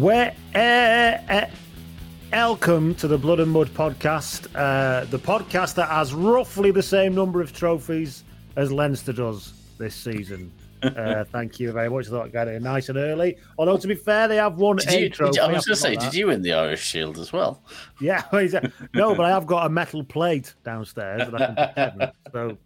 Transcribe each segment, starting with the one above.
Where, uh, uh, welcome to the Blood and Mud podcast, uh, the podcast that has roughly the same number of trophies as Leinster does this season. Uh, thank you very much. I thought I got it nice and early. Although to be fair, they have won Did a you, trophy. I was going to say, did you win the Irish Shield as well? Yeah, well, he's a- no, but I have got a metal plate downstairs. That I can so,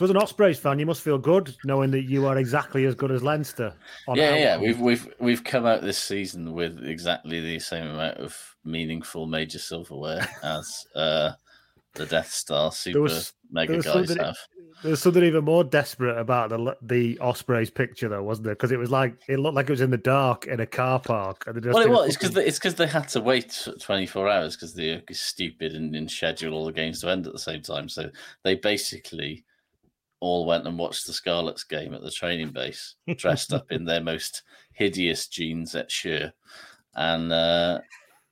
so as an Ospreys fan, you must feel good knowing that you are exactly as good as Leinster. on yeah, yeah. We've we've we've come out this season with exactly the same amount of meaningful major silverware as uh, the Death Star Super was- Mega there guys have. There's something even more desperate about the the Ospreys picture, though, wasn't there? Because it was like it looked like it was in the dark in a car park. And Well, it was. It's because they, it's because they had to wait 24 hours because they're stupid and didn't schedule all the games to end at the same time. So they basically all went and watched the Scarlets game at the training base, dressed up in their most hideous jeans at Sure, and uh,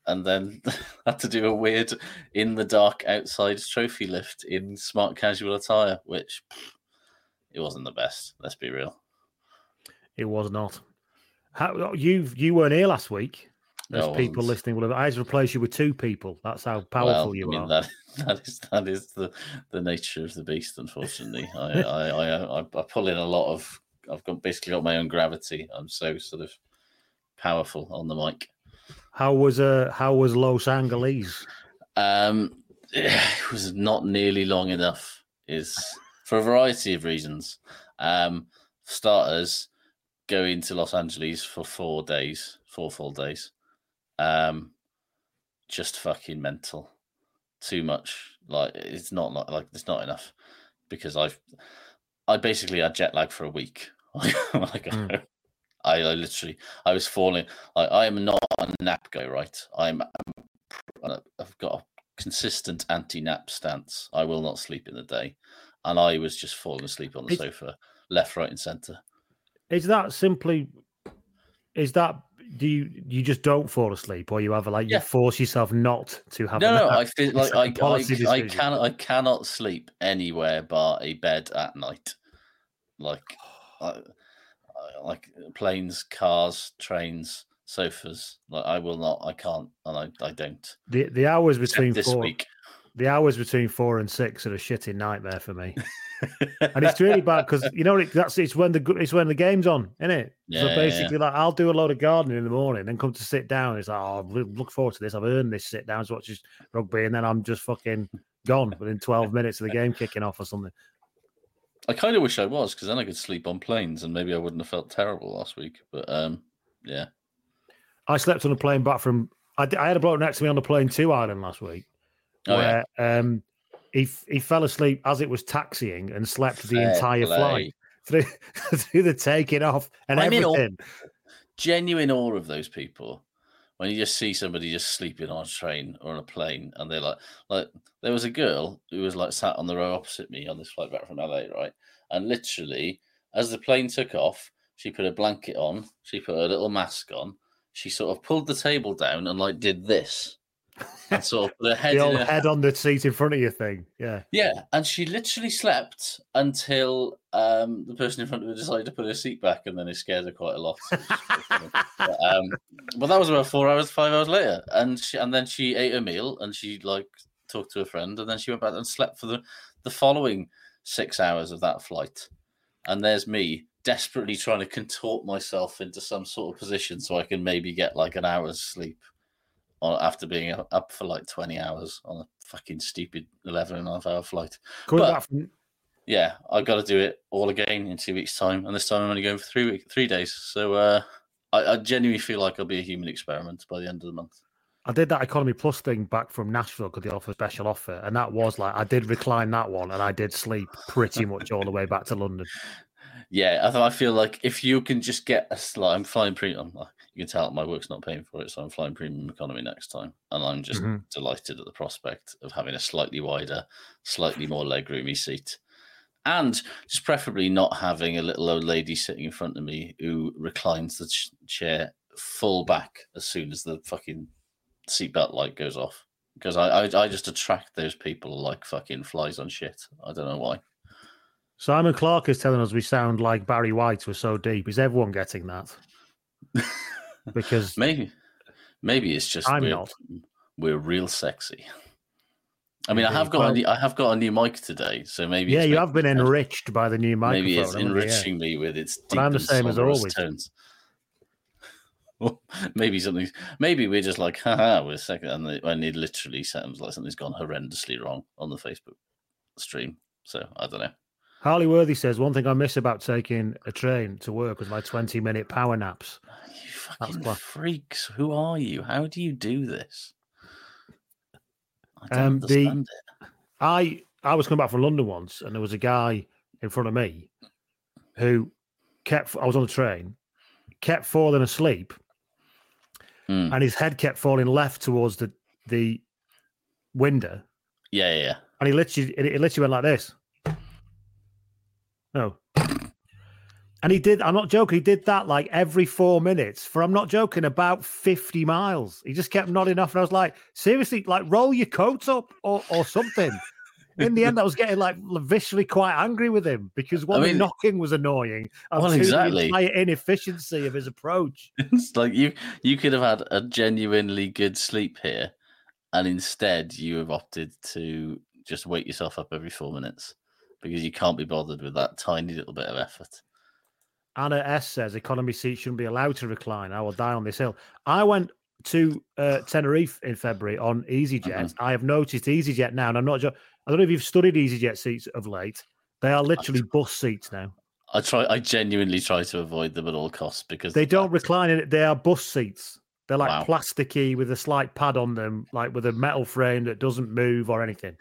and then had to do a weird in the dark outside trophy lift in smart casual attire, which it wasn't the best. Let's be real. it was not. How, you you weren't here last week. No, people wasn't. listening will have, I had to replace you with two people. That's how powerful well, you I mean, are. That, that is that is the, the nature of the beast. Unfortunately, I, I, I I I pull in a lot of. I've got basically got my own gravity. I'm so sort of powerful on the mic. How was uh how was Los Angeles? Um, it was not nearly long enough. Is for a variety of reasons. Um, starters, going to Los Angeles for four days, four full days. Um, just fucking mental. Too much. Like it's not like, like it's not enough because I've I basically had jet lag for a week. like Mm. I, I literally I was falling. I, I am not a nap guy, right? I'm, I'm I've got a consistent anti-nap stance. I will not sleep in the day, and I was just falling asleep on the It's- sofa, left, right, and centre. Is that simply? Is that do you you just don't fall asleep, or you have a, like Yeah. you force yourself not to have? No, a no. I feel like I, I decision. cannot, I cannot sleep anywhere but a bed at night, like, I, I- like planes, cars, trains, sofas. Like I will not, I can't, and I, I don't. The the hours Except between this four week. the hours between four and six are a shitty nightmare for me, and it's really bad because you know that's it's when the it's when the game's on, isn't it? Yeah, so yeah, yeah. basically, like I'll do a load of gardening in the morning, then come to sit down. It's like, oh, I look forward to this. I've earned this sit down to watch this rugby, and then I'm just fucking gone within twelve minutes of the game kicking off or something. I kind of wish I was because then I could sleep on planes and maybe I wouldn't have felt terrible last week. But um, yeah, I slept on a plane back from. I had a bloke next to me on the plane to Ireland last week, Oh, yeah. um, he he fell asleep as it was taxiing and slept the entire play. flight through through the taking off and I'm in awe- everything. genuine awe of those people when you just see somebody just sleeping on a train or on a plane, and they're like, like there was a girl who was like sat on the row opposite me on this flight back from LA, right? And literally, as the plane took off, she put a blanket on, she put a little mask on, she sort of pulled the table down and like did this, and of put her head The old her head on the seat in front of you thing. Yeah. yeah, and she literally slept until um, the person in front of her decided to put her seat back, and then it scared her quite a lot. but, um, but that was about four hours, five hours later, and she, and then she ate a meal, and she like talked to a friend, and then she went back and slept for the the following six hours of that flight. And there's me desperately trying to contort myself into some sort of position so I can maybe get like an hour's sleep after being up for like 20 hours on a fucking stupid 11 and a half hour flight. But- back from Yeah, I've got to do it all again in two weeks' time. And this time I'm only going for three week, three days. So uh, I, I genuinely feel like I'll be a human experiment by the end of the month. I did that Economy Plus thing back from Nashville because they offer a special offer, and that was like I did recline that one, and I did sleep pretty much all the way back to London. Yeah, I I feel like if you can just get a slight, I'm flying premium. You can tell my work's not paying for it, so I'm flying premium economy next time, and I'm just Mhm. delighted at the prospect of having a slightly wider, slightly more legroomy seat, and just preferably not having a little old lady sitting in front of me who reclines the ch- chair full back as soon as the fucking seatbelt light goes off. Because I, I I just attract those people like fucking flies on shit. I don't know why. Simon Clark is telling us we sound like Barry White. We're so deep. Is everyone getting that? Because Maybe, maybe it's just I'm we're, not. we're real sexy. I mean, I have got Well- a new, I have got a new mic today, so maybe yeah, you have been enriched by the new microphone. Maybe it's you? Yeah. enriching me with its deep But I'm the same as always. tones. Well, maybe something. Maybe we're just like, haha, we're second, and when it literally sounds like something's gone horrendously wrong on the Facebook stream. So I don't know. Harley Worthy says one thing I miss about taking a train to work was my 20 minute power naps. You fucking freaks! Who are you? How do you do this? I don't Um, the- understand it. I I was coming back from London once, and there was a guy in front of me who kept. I was on the train, kept falling asleep, Mm. and his head kept falling left towards the the window, Yeah, yeah, yeah. and he literally it, it literally went like this. No. And he did, I'm not joking, he did that like every four minutes for, I'm not joking, about 50 miles. He just kept nodding off. And I was like, seriously, like roll your coat up or, or something. In the end, I was getting like viscerally quite angry with him because one, mean- the knocking was annoying. And Well, two, exactly. The entire inefficiency of his approach. It's like you you could have had a genuinely good sleep here, and instead you have opted to just wake yourself up every four minutes because you can't be bothered with that tiny little bit of effort. Anna S says economy seats shouldn't be allowed to recline. I will die on this hill. I went to uh, Tenerife in February on EasyJet. I have noticed EasyJet now, and I'm not. Jo- I don't know if you've studied EasyJet seats of late. They are literally bus seats now. I try. I genuinely try to avoid them at all costs because They don't recline in it. They are bus seats. They're like Wow. plasticky with a slight pad on them, like with a metal frame that doesn't move or anything.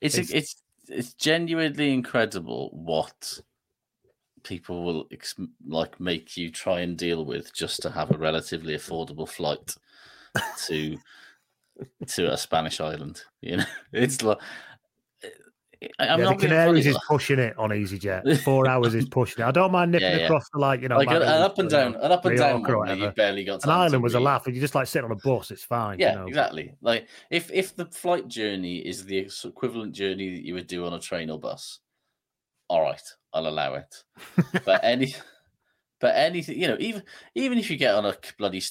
It's It's- it's it's genuinely incredible what people will ex- like make you try and deal with just to have a relatively affordable flight to to a Spanish island. You know, it's like I'm yeah, the not being Canaries is pushing it on EasyJet. Four hours is pushing it. I don't mind nipping Yeah, yeah. across the like you know like an, an up and down, an up and down or one whatever. you barely got. An island was a laugh. You just like sit on a bus. It's fine. Yeah, you know. exactly. Like if if the flight journey is the equivalent journey that you would do on a train or bus, all right, I'll allow it. but any, but anything, you know, even even if you get on a bloody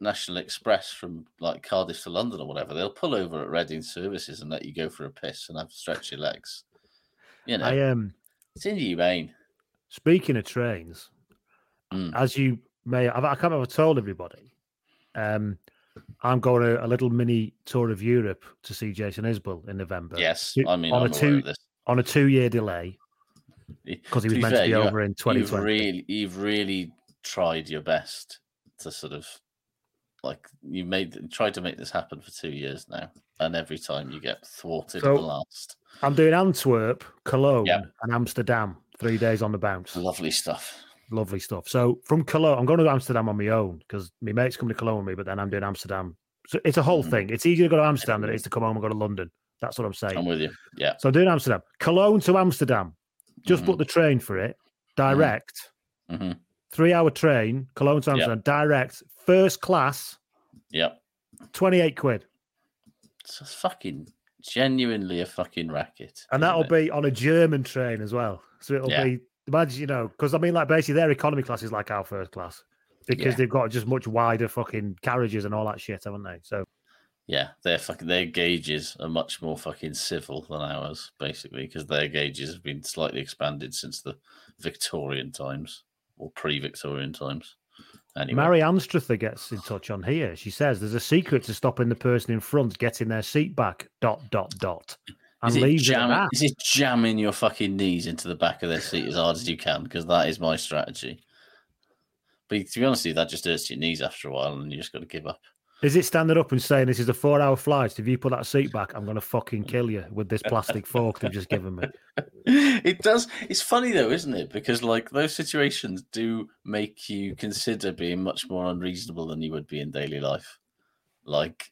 National Express from like Cardiff to London or whatever, they'll pull over at Reading services and let you go for a piss and have to stretch your legs. You know, I am. um it's inhumane. speaking of trains, Mm. as you may, I've, I can't remember I told everybody. Um, I'm going a, a little mini tour of Europe to see Jason Isbell in November. Yes, I mean, on I'm a two on a two year delay because he was meant to be over in 2020. You've 2020. really, you've really tried your best to sort of like you made tried to make this happen for two years now, and every time you get thwarted So- at the last. I'm doing Antwerp, Cologne, Yeah. and Amsterdam. Three days on the bounce. Lovely stuff. lovely stuff. So from Cologne, I'm going to Amsterdam on my own because my mate's coming to Cologne with me, but then I'm doing Amsterdam. So it's a whole Mhm. thing. It's easier to go to Amsterdam than it is to come home and go to London. That's what I'm saying. I'm with you. Yeah. So I'm doing Amsterdam. Cologne to Amsterdam. Just Mhm. book the train for it. Direct. hmm Three hour train. Cologne to. Amsterdam. Direct. First class. Yep. 28 quid. It's a fucking genuinely a fucking racket. And that'll it? be on a German train as well. So it'll Yeah. be, imagine, you know, because I mean, like basically their economy class is like our first class because Yeah. they've got just much wider fucking carriages and all that shit, haven't they? So Yeah, their fucking their gauges are much more fucking civil than ours, basically, because their gauges have been slightly expanded since the Victorian times or pre-Victorian times. Anyway, Mary Anstruther gets in touch on here. She says there's a secret to stopping the person in front getting their seat back. Dot dot dot. And is it, leaves it at jamming, is it jamming your fucking knees into the back of their seat as hard as you can? Because that is my strategy. But to be honest with you, that just hurts your knees after a while, and you just got to give up. Is it standing up and saying this is a four hour flight? If you put that seat back, I'm going to fucking kill you with this plastic fork they've just given me. it does. It's funny though, isn't it? Because like those situations do make you consider being much more unreasonable than you would be in daily life. Like,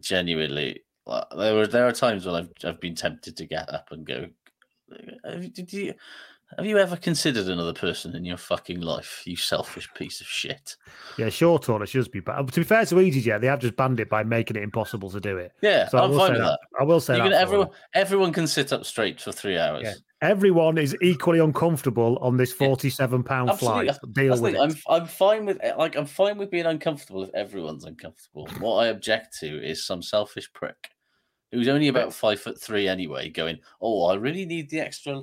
genuinely, there were there are times when I've I've been tempted to get up and go. Did you have you ever considered another person in your fucking life? You selfish piece of shit. Yeah, sure, it should be. But uh, to be fair to EasyJet, they have just banned it by making it impossible to do it. Yeah, So I'm fine with that. that. I will say You that. can, everyone, everyone can sit up straight for three hours. Yeah. Everyone is equally uncomfortable on this forty-seven pound flight. Deal That's with it. I'm I'm fine with eh, like I'm fine with being uncomfortable if everyone's uncomfortable. What I object to is some selfish prick who's only about five foot three anyway, going, "Oh, I really need the extra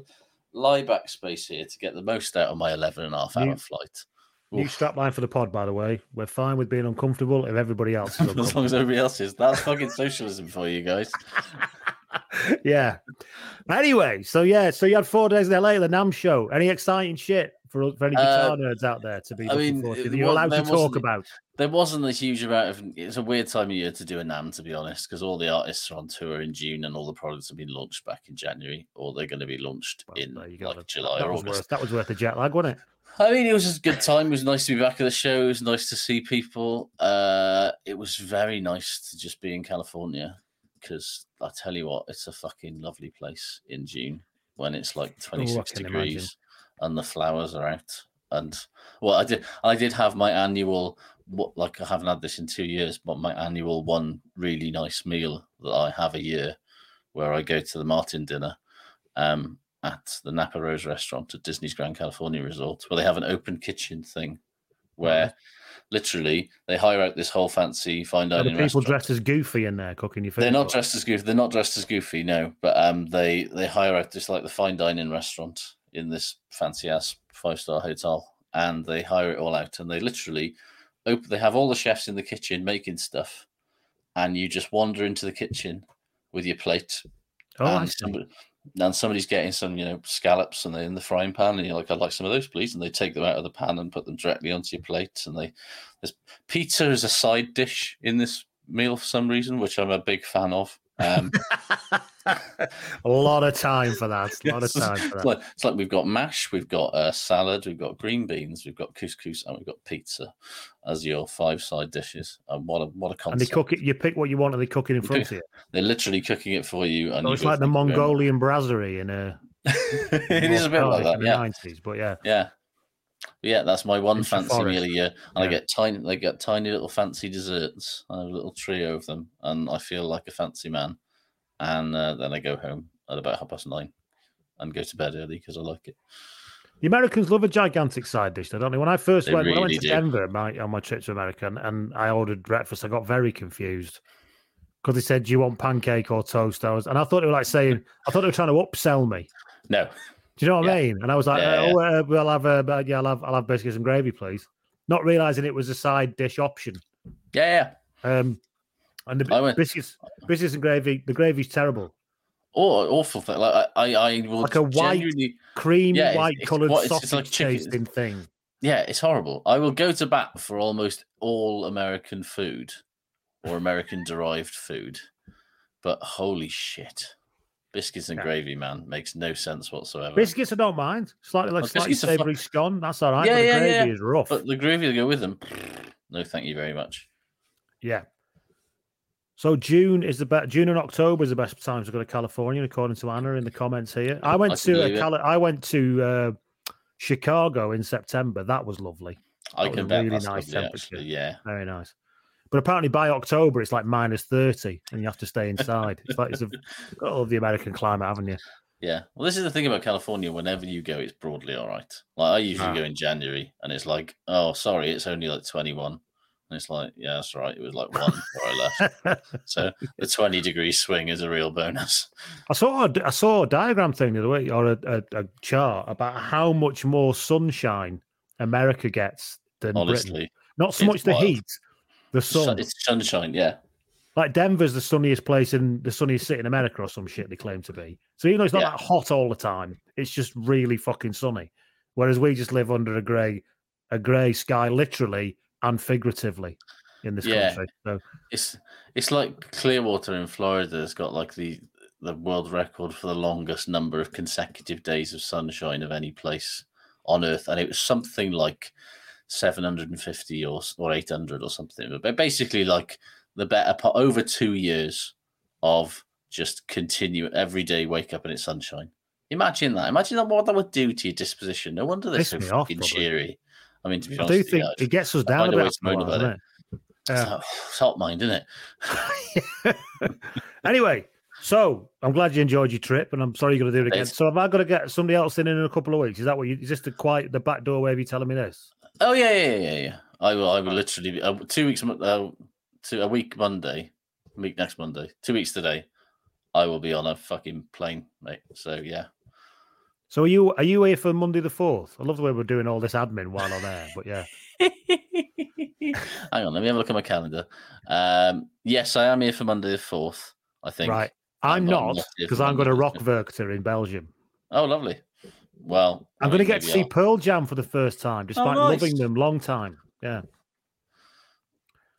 lie back space here to get the most out of my 11 and a half hour New- flight." New strap line for the pod, by the way. We're fine with being uncomfortable if everybody else is as long as everybody else is. That's fucking socialism for you guys. yeah. Anyway, so yeah, so you had four days in LA the NAMM show. Any exciting shit for, for any guitar Uh, nerds out there to be I mean, forward to that you're allowed to talk about? There wasn't a huge amount of. It's a weird time of year to do a NAMM, to be honest, because all the artists are on tour in June and all the products have been launched back in January, or they're going to be launched Well, in go. like That- July that, or August. worth, that was worth the jet lag, wasn't it? I mean, it was just a good time. It was nice to be back at the show. It was nice to see people. Uh, it was very nice to just be in California because I tell you what, it's a fucking lovely place in June when it's like 26 can degrees imagine. and the flowers are out. And well, I did, I did have my annual, what like I haven't had this in two years, but my annual one really nice meal that I have a year where I go to the Martin dinner. Um, at the Napa Rose restaurant at Disney's Grand California Resort, where they have an open kitchen thing, where literally they hire out this whole fancy fine Are the dining people restaurant. dressed as Goofy in there cooking your food? They're not dressed as goofy. They're not dressed as goofy, no. But um, they they hire out just like the fine dining restaurant in this fancy ass five star hotel, and they hire it all out, and they literally open. They have all the chefs in the kitchen making stuff, and you just wander into the kitchen with your plate, Oh, I and see. somebody, and somebody's getting some, you know, scallops and they're in the frying pan, and you're like, I'd like some of those, please. And they take them out of the pan and put them directly onto your plate. And they, there's pizza as a side dish in this meal for some reason, which I'm a big fan of. Um, a lot of time for that. A lot of time for it's that. like, it's like we've got mash, we've got uh, salad, we've got green beans, we've got couscous, and we've got pizza as your five side dishes. And what a what a concept! And they cook it. You pick what you want, and they cook it in They front of you. They're literally cooking it for you, and So you it's like the "Thank you. Mongolian brasserie in a. it is a bit like that, in yeah. the nineties, but yeah. Yeah. Yeah, that's my one fancy meal a year. And I get tiny they get tiny little fancy desserts. I have a little trio of them and I feel like a fancy man. And uh, then I go home at about half past nine and go to bed early because I like it. The Americans love a gigantic side dish, though, don't they? When I first They went, when I went to do. Denver my, on my trip to America and, and I ordered breakfast, I got very confused because they said, "Do you want pancake or toast?" I was, and I thought they were like saying, I thought they were trying to upsell me. No. Do you know what I mean? And I was like, Yeah, "Oh, uh, well, I'll have, uh, yeah, I'll have, I'll have biscuits and gravy, please." Not realizing it was a side dish option. Yeah, yeah. Um, and the went- biscuits, biscuits and gravy, the gravy's terrible. Or awful thing. Like I, I, will Like a white Creamy, Yeah, white it's coloured it's- sausage it's like tasting thing. Yeah, it's horrible. I will go to bat for almost all American food or American derived food. But holy shit. Biscuits and Yeah. gravy, man, makes no sense whatsoever. Biscuits, I don't mind. Slightly like slightly savoury scone. That's all right. Yeah, but the gravy yeah. is rough. But the gravy to go with them, no, thank you very much. Yeah. So June is the best. June and October is the best times to go to California, according to Anna in the comments here. I went I to a believe. Cali- I went to uh, Chicago in September. That was lovely. I That was can a bet really nice lovely, temperature. actually. Yeah, Very nice. But apparently by October it's like minus thirty, and you have to stay inside. it's like it's a all of the American climate, haven't you? yeah. Well, this is the thing about California. Whenever you go, it's broadly all right. Like I usually Ah. go in January, and it's like, oh, sorry, it's only like twenty-one. And it's like, yeah, that's right. It was like one before I left. So the twenty degree swing is a real bonus. I saw a, I saw a diagram thing the other week, or a, a, a chart about how much more sunshine America gets than Britain. Not so much the wild. heat, the Sun- it's sunshine. Yeah, Like Denver's the sunniest place in the sunniest city in America, or some shit they claim to be. So even though it's not Yeah. that hot all the time, it's just really fucking sunny. Whereas we just live under a grey, a grey sky, literally and figuratively, in this Yeah. country. So it's it's like Clearwater in Florida has got like the the world record for the longest number of consecutive days of sunshine of any place on Earth, and it was something like 750 or or 800 or something. But basically, like the better part over two years of just continue every day, wake up and it's sunshine. Imagine that. Imagine that, what that would do to your disposition. No wonder they're Piss so me off, fucking cheery. I mean, to be I honest, do think yeah, it gets us down a bit. to moan after a while, about doesn't it's, it's hot mind, isn't it? anyway, so I'm glad you enjoyed your trip, and I'm sorry you're going to do it again. Thanks. So have I got to get somebody else in in a couple of weeks? Is that what you? Is this the quiet, the back door way of you telling me this? Oh yeah, yeah, yeah, yeah. I will. I will literally be uh, two weeks. Uh, two a week Monday, week next Monday. Two weeks today. I will be on a fucking plane, mate. So yeah. So are you are you here for Monday the fourth? I love the way we're doing all this admin while on air, but yeah. Hang on, let me have a look at my calendar. Um, yes, I am here for Monday the fourth. I think. Right. I'm I'm not because I'm going to Monday the rock Werchter in Belgium. Oh, lovely. Well, I'm I going to get to see I'll- Pearl Jam for the first time, despite loving nice. them long time. Yeah.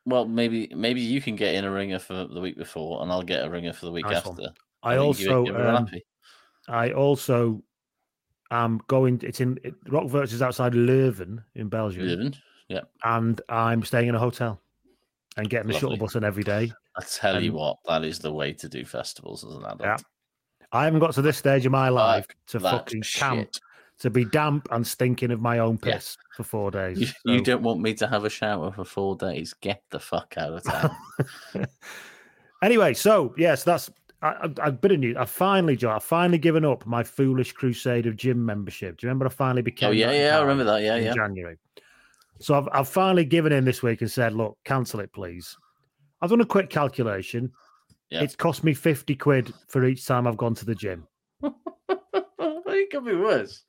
Well, maybe maybe you can get in a ringer for the week before, and I'll get a ringer for the week Nice one. after. I think you- also um, happy. I also am going. It's in it, Rock Werchter is outside Leuven in Belgium, Living. Yeah. and I'm staying in a hotel and getting the shuttle Lovely. bus in every day. I tell you what, that is the way to do festivals as an adult. Yeah. I haven't got to this stage of my life to that fucking camp, shit. To be damp and stinking of my own Yeah. piss for four days. You, you don't want me to have a shower for four days? Get the fuck out of town. anyway, so yes, that's I, I, I've been in you. I finally, Joe, I've finally given up my foolish crusade of gym membership. Do you remember I finally became? oh yeah, yeah, I remember that. Yeah, in yeah. January. So I've I've finally given in this week and said, look, cancel it, please. I've done a quick calculation. Yeah. It's cost me fifty quid for each time I've gone to the gym. It could be worse.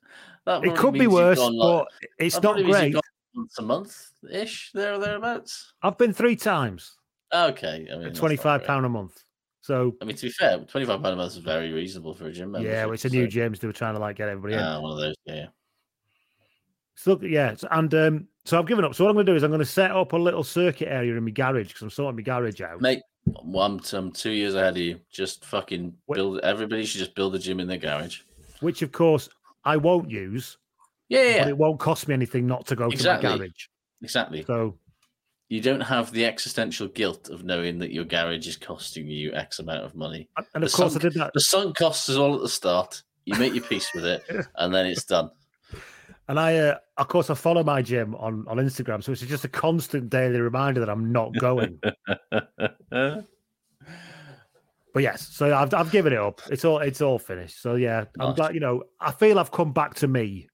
That It could be worse, gone, but like- it's not probably means you've great. Once a month ish, there or thereabouts. I've been three times Okay, I mean, at that's twenty not five great. pound a month. So I mean, to be fair, twenty five pound a month is very reasonable for a gym membership. yeah, well, it's a new so- gym, so they were trying to like get everybody in. Ah, one of those. Yeah. So yeah, and um, so I've given up. So what I'm going to do is I'm going to set up a little circuit area in my garage because I'm sorting my garage out. Mate, well, I'm, I'm two years ahead of you. Just fucking build. Everybody should just build a gym in their garage. Which of course I won't use, Yeah, yeah, it won't cost me anything not to go Exactly. to my garage. exactly. So You don't have the existential guilt of knowing that your garage is costing you X amount of money. and of The course sunk- I did that, The sunk cost is all at the start. You make your peace with it, and then it's done. and I uh, of course I follow my gym on on Instagram, so it's just a constant daily reminder that I'm not going. but yes, so I've I've given it up. It's all it's all finished. So yeah, I'm Nice. glad you know. I feel I've come back to me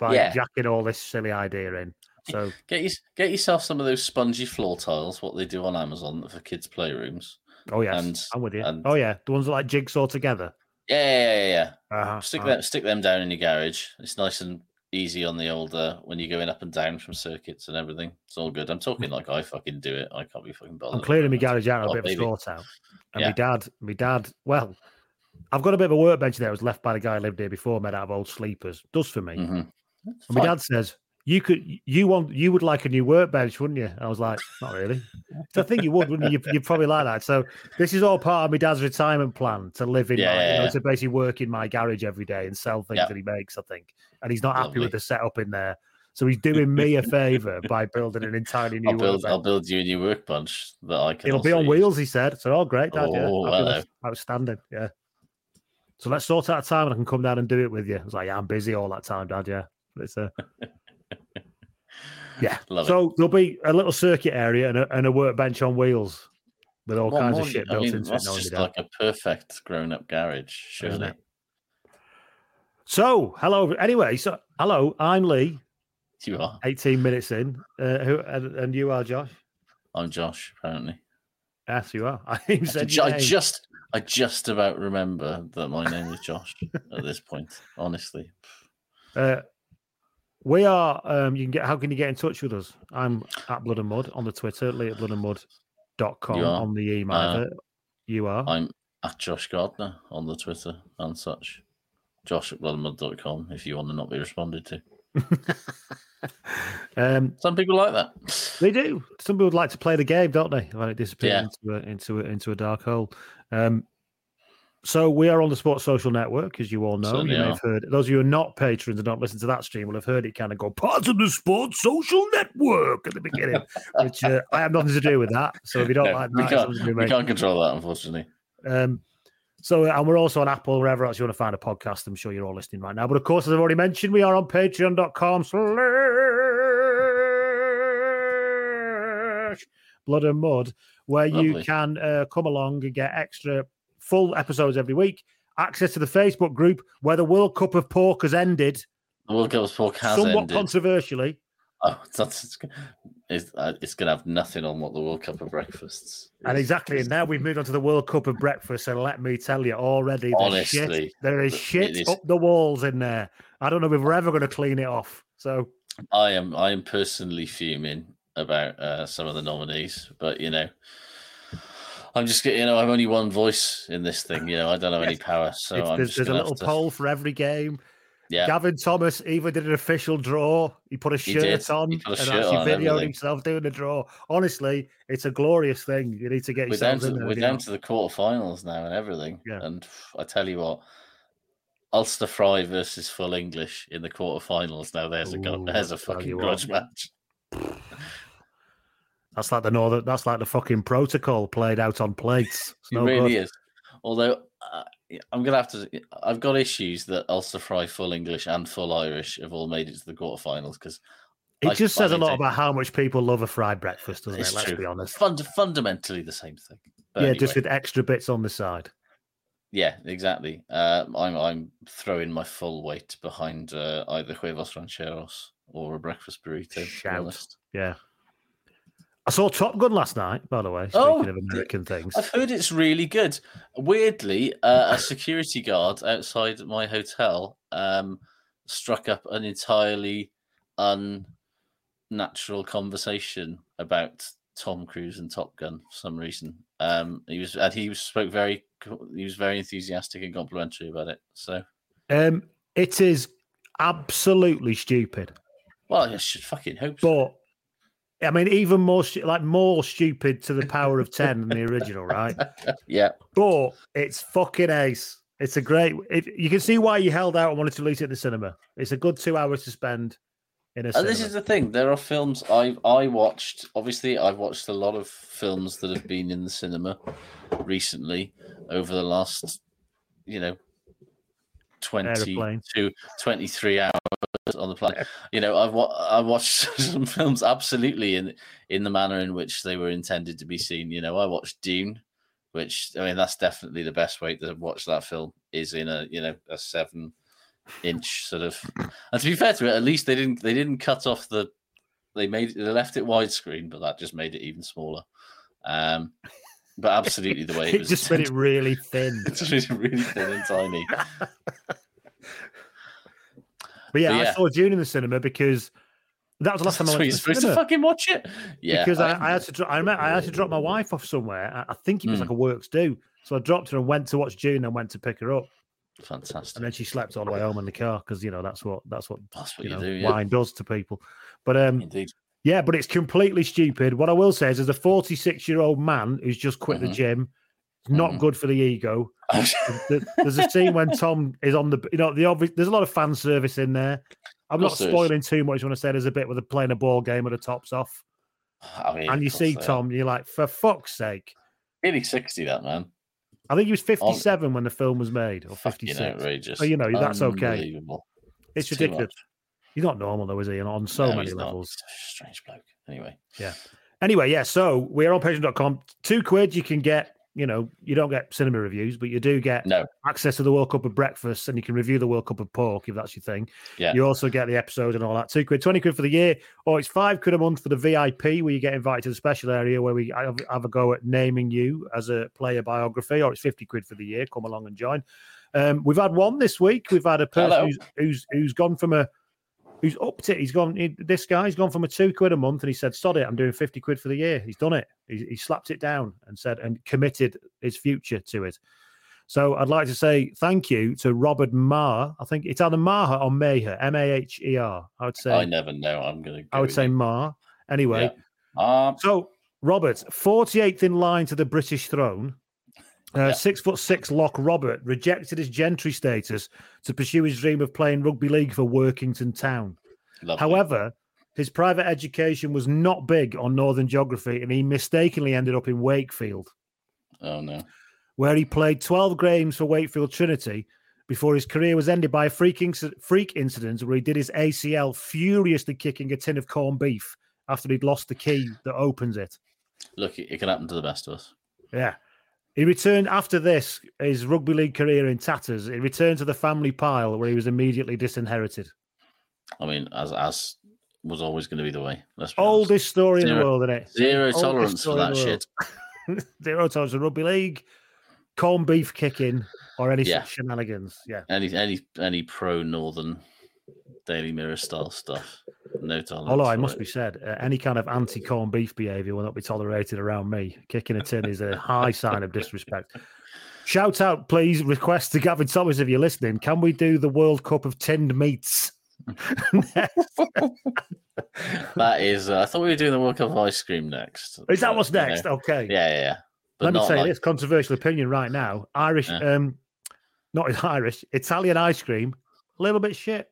by Yeah. jacking all this silly idea in. So get you, get yourself some of those spongy floor tiles, what they do on Amazon for kids' playrooms. oh yes, And- I'm with you. and- oh yeah, the ones that like jigsaw together. Yeah, yeah, yeah, yeah. Uh-huh, Stick uh-huh. them, stick them down in your garage. It's nice and easy on the old uh, when you're going up and down from circuits and everything. It's all good. I'm talking like I fucking do it. I can't be fucking bothered. I'm clearing my garage out a Oh, bit of a baby. sort out. And Yeah. my dad, my dad, well, I've got a bit of a workbench there. It was left by the guy who lived here before, made out of old sleepers. Does for me. Mhm. And my dad says, you could you want you would like a new workbench, wouldn't you? I was like, not really. So I think you would, wouldn't you? You'd, you'd probably like that. So this is all part of my dad's retirement plan to live in, Yeah, my, yeah, you know, yeah. to basically work in my garage every day and sell things Yeah. that he makes. I think, and he's not happy with the setup in there. So he's doing me a favor by building an entirely new I'll build. I'll build you a new workbench that I can. It'll be on use. wheels, he said. So, oh, great, Dad. yeah, Oh, hello. outstanding. Yeah. So let's sort out a time and I can come down and do it with you. I was like, yeah, I'm busy all that time, Dad. Yeah. But it's uh, yeah. Love it. so there'll be a little circuit area and a, and a workbench on wheels with all What kinds more of shit you- I built mean, into it. that's just like a perfect grown-up garage, surely. it? So, hello. Anyway, so hello, I'm Lee. You are. 18 minutes in. Uh, who and, and you are Josh? I'm Josh. Apparently, Yes, you are. I ju- I just, I just about remember that my name is Josh at this point. Honestly, Uh, we are. Um, you can get. How can you get in touch with us? I'm at Blood and Mud on the Twitter, Lee at bloodandmud.com You are? on the email. Uh, you are. I'm at Josh Gardner on the Twitter and such. Josh at bloodandmud.com if you want to not be responded to. Um, Some people like that. they do. Some people would like to play the game, don't they? When it disappears Yeah. into a, into a, into a dark hole. Um, so we are on the Sports Social Network, as you all know. Certainly you may are. have heard. Those of you who are not patrons and don't listen to that stream will have heard it kind of go part of the Sports Social Network at the beginning, which uh, I have nothing to do with that. So if you don't No, like we that, can't, something to do we can't control that, unfortunately. Um, so, and we're also on Apple, wherever else you want to find a podcast. I'm sure you're all listening right now. But of course, as I've already mentioned, we are on patreon.com slash blood and mud, where you can uh, come along and get extra full episodes every week, access to the Facebook group where the World Cup of Pork has ended, The World Cup talk has somewhat ended. controversially. Oh, that's it's, it's, uh, going to have nothing on what the World Cup of breakfasts. And exactly, and now we've moved on to the World Cup of breakfast, and let me tell you, already there's shit, Honestly, there is shit is- up the walls in there. I don't know if we're ever going to clean it off. So I am I am personally fuming about uh, some of the nominees, but you know, I'm just get- you know I'm only one voice in this thing. You know, I don't have any power, so I'm there's, there's a little to- poll for every game. Yeah, Gavin Thomas even did an official draw. He put a He shirt did. on He a and shirt actually on videoed everything. himself doing the draw. Honestly, it's a glorious thing. You need to get we're down to there. we're down know. to the quarterfinals now and everything. Yeah. And I tell you what, Ulster Fry versus Full English in the quarterfinals. Now there's a go- there's a fucking grudge match. That's like the northern. That's like the fucking protocol played out on plates. It's It no really good. is. Although uh, I'm gonna have to, I've got issues that Ulster Fry, Full English, and Full Irish have all made it to the quarterfinals because It I- just says a lot about how much people love a fried breakfast, doesn't It's it? Let's true. be honest. fund- fundamentally the same thing. But yeah, just with extra bits on the side. yeah, exactly. Uh, I'm I'm throwing my full weight behind uh, either huevos rancheros or a breakfast burrito. Shout. Yeah. I saw Top Gun last night, by the way. Speaking Oh, of American things. I've heard it's really good. Weirdly, uh, a security guard outside my hotel um, struck up an entirely unnatural conversation about Tom Cruise and Top Gun for some reason. Um, he was and he spoke very he was very enthusiastic and complimentary about it. So, Um, it is absolutely stupid. well, I should fucking hope. So. I mean, even more like more stupid to the power of ten than the original, right? yeah, But it's fucking ace. It's a great. It, you can see why you held out and wanted to release it in the cinema. It's a good two hours to spend in a And cinema. this is the thing. There are films I I watched. Obviously, I've watched a lot of films that have been in the cinema recently over the last, you know, 20 Aeroplane. to 23 hours on the planet. You know, I've wa- I watched some films absolutely in in the manner in which they were intended to be seen. You know, I watched Dune, which I mean that's definitely the best way to watch that film is in a you know a seven inch sort of. And to be fair to it, at least they didn't they didn't cut off the they made they left it widescreen, but that just made it even smaller. Um, but absolutely the way it, it was just made it really thin. it's really, really thin and tiny. But yeah, But I saw Dune in the cinema because that was the last time I went to the supposed cinema. to fucking watch it. Yeah, because I, I had to. Dro- I remember I had to drop my wife off somewhere. I, I think it was Hmm. like a works do. So I dropped her and went to watch Dune and went to pick her up. Fantastic. and then she slept all the way home in the car because you know that's what that's what That's what you you, know do. Yeah. wine does to people. But um, Indeed. yeah, but it's completely stupid. What I will say is, as a 46 year old man who's just quit the Mhm. gym, not Mhm. good for the ego. There's a scene when Tom is on the, you know, the obvious. There's a lot of fan service in there. I'm not course there is. spoiling too much when I say there's a bit where they're playing a ball game with the tops off, I mean, and you see. Tom, you're like, for fuck's sake. Nearly 60, that man. I think he was 57 when the film was made, or Fucking 56. outrageous. So, you know, that's okay. Unbelievable. It's ridiculous. He's not normal though, is he? On so No, many levels. A strange bloke. Anyway. Yeah. Anyway, yeah. So we're on patreon.com. Two quid, you can get, you know, you don't get cinema reviews, but you do get No. access to the World Cup of breakfast and you can review the World Cup of pork if that's your thing. Yeah. You also get the episode and all that. Two quid, 20 quid for the year, or it's five quid a month for the VIP where you get invited to the special area where we have, a go at naming you as a player biography, or it's 50 quid for the year. Come along and join. Um, we've had one this week. We've had a person who's, who's who's gone from a who's upped it. He's gone. he- this guy's gone from a two quid a month, and he said, "Sod it, I'm doing fifty quid for the year." He's done it. He, he slapped it down and said, and committed his future to it. So I'd like to say thank you to Robert Maher. I think it's either Maher or Maher, M A H E R. I would say. I never know. I'm going to I would say Maher. Anyway, Um, so Robert, 48th in line to the British throne. Uh, Yeah. Six foot six lock Robert rejected his gentry status to pursue his dream of playing rugby league for Workington Town. lovely. However, his private education was not big on Northern geography, and he mistakenly ended up in Wakefield, oh, no. where he played 12 games for Wakefield Trinity before his career was ended by a freak, inc- freak incident where he did his ACL furiously kicking a tin of corned beef after he'd lost the key that opens it. Look, it can happen to the best of us. Yeah. He returned after this, his rugby league career in tatters. He returned to the family pile where he was immediately disinherited. I mean, as as was always going to be the way. Let's be honest. Oldest story in the world, isn't it? Zero Oldest tolerance for that shit. Zero tolerance for rugby league, corned beef kicking, or any Yeah. shenanigans. Yeah. Any any any pro Northern Daily Mirror style stuff. No tolerance. Although I must it. be said, uh, any kind of anti corned beef behaviour will not be tolerated around me. Kicking a tin is a high sign of disrespect. Shout out, please. Request to Gavin Thomas if you're listening. Can we do the World Cup of tinned meats? That is. Uh, I thought we were doing the World Cup of ice cream next. Is that but, what's you know, next? Okay. Yeah, yeah. yeah. Let me say like- this controversial opinion right now. Irish, Yeah. um, not Irish, Italian ice cream, a little bit shit.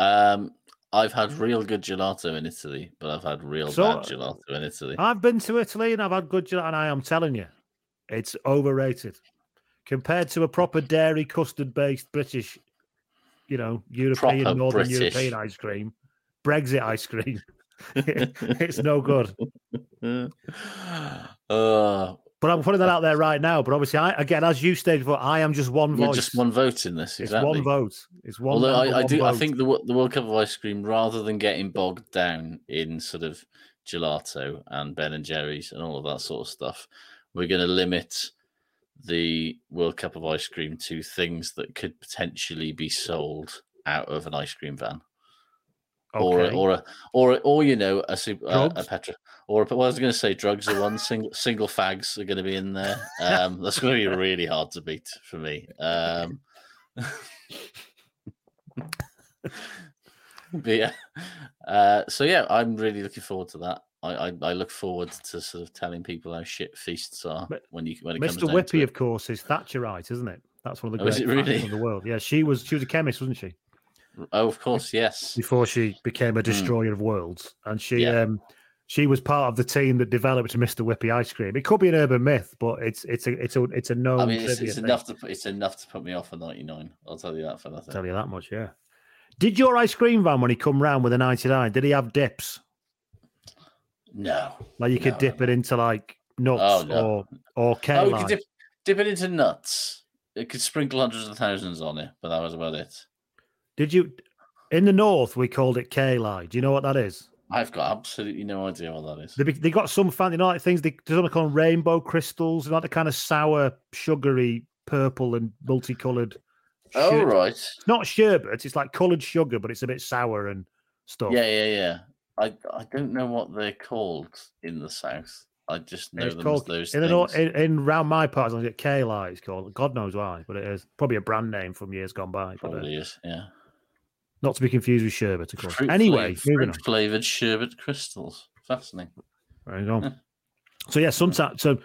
Um, I've had real good gelato in Italy, but I've had real So- bad gelato in Italy. I've been to Italy and I've had good gelato, and I am telling you, it's overrated compared to a proper dairy custard based British, you know, European, Proper Northern British. European ice cream, Brexit ice cream. it's no good. uh, But I'm putting that out there right now. But obviously, I again, as you stated before, I am just one voice. just one vote in this. it's Exactly. one vote. It's one. Although I, I do, I think the the World Cup of ice cream, rather than getting bogged down in sort of gelato and Ben and Jerry's and all of that sort of stuff, we're going to limit the World Cup of ice cream to things that could potentially be sold out of an ice cream van, Okay. or a, or a, or you know a super, uh, a petra or a, well, I was going to say drugs are one single single fags are going to be in there. Um, that's going to be really hard to beat for me. Um, but yeah, uh, so yeah, I'm really looking forward to that. I, I, I look forward to sort of telling people how shit feasts are But when you when it comes Mr. down to Whippy, of course, is Thatcherite, isn't it? That's one of the Oh, is great it really? of the world. Yeah, she was she was a chemist, wasn't she? Oh, of course, yes. Before she became a destroyer of worlds, and she Hmm. Yeah. um she was part of the team that developed Mr. Whippy ice cream. It could be an urban myth, but it's it's a it's a it's a known. I mean, it's, it's enough to put it's enough to put me off a ninety nine. I'll tell you that for nothing. Tell you that much, yeah. Did your ice cream van when he come round with a ninety nine? Did he have dips? No. Like you could No, dip it into like nuts Oh, no. or or Oh, kali. could dip, dip it into nuts. It could sprinkle hundreds of thousands on it, but that was about it. Did you? In the north, we called it kali. Do you know what that is? I've got absolutely no idea what that is. They, they got some fancy, you know, like things they do something called rainbow crystals, you know, the kind of sour, sugary, purple and multicolored. Oh sherbet. right, It's not sherbet; it's like coloured sugar, but it's a bit sour and stuff. yeah, yeah, yeah. I I don't know what they're called in the south. I just know them called as those in, things. the in, in round my parts. I get K Light. It's called. God knows why, but it is probably a brand name from years gone by. But, uh, Probably is, yeah. Not to be confused with sherbet, of course. Fruit anyway, moving on. flavored sherbet crystals. Fascinating. There you go. so yeah, sometimes so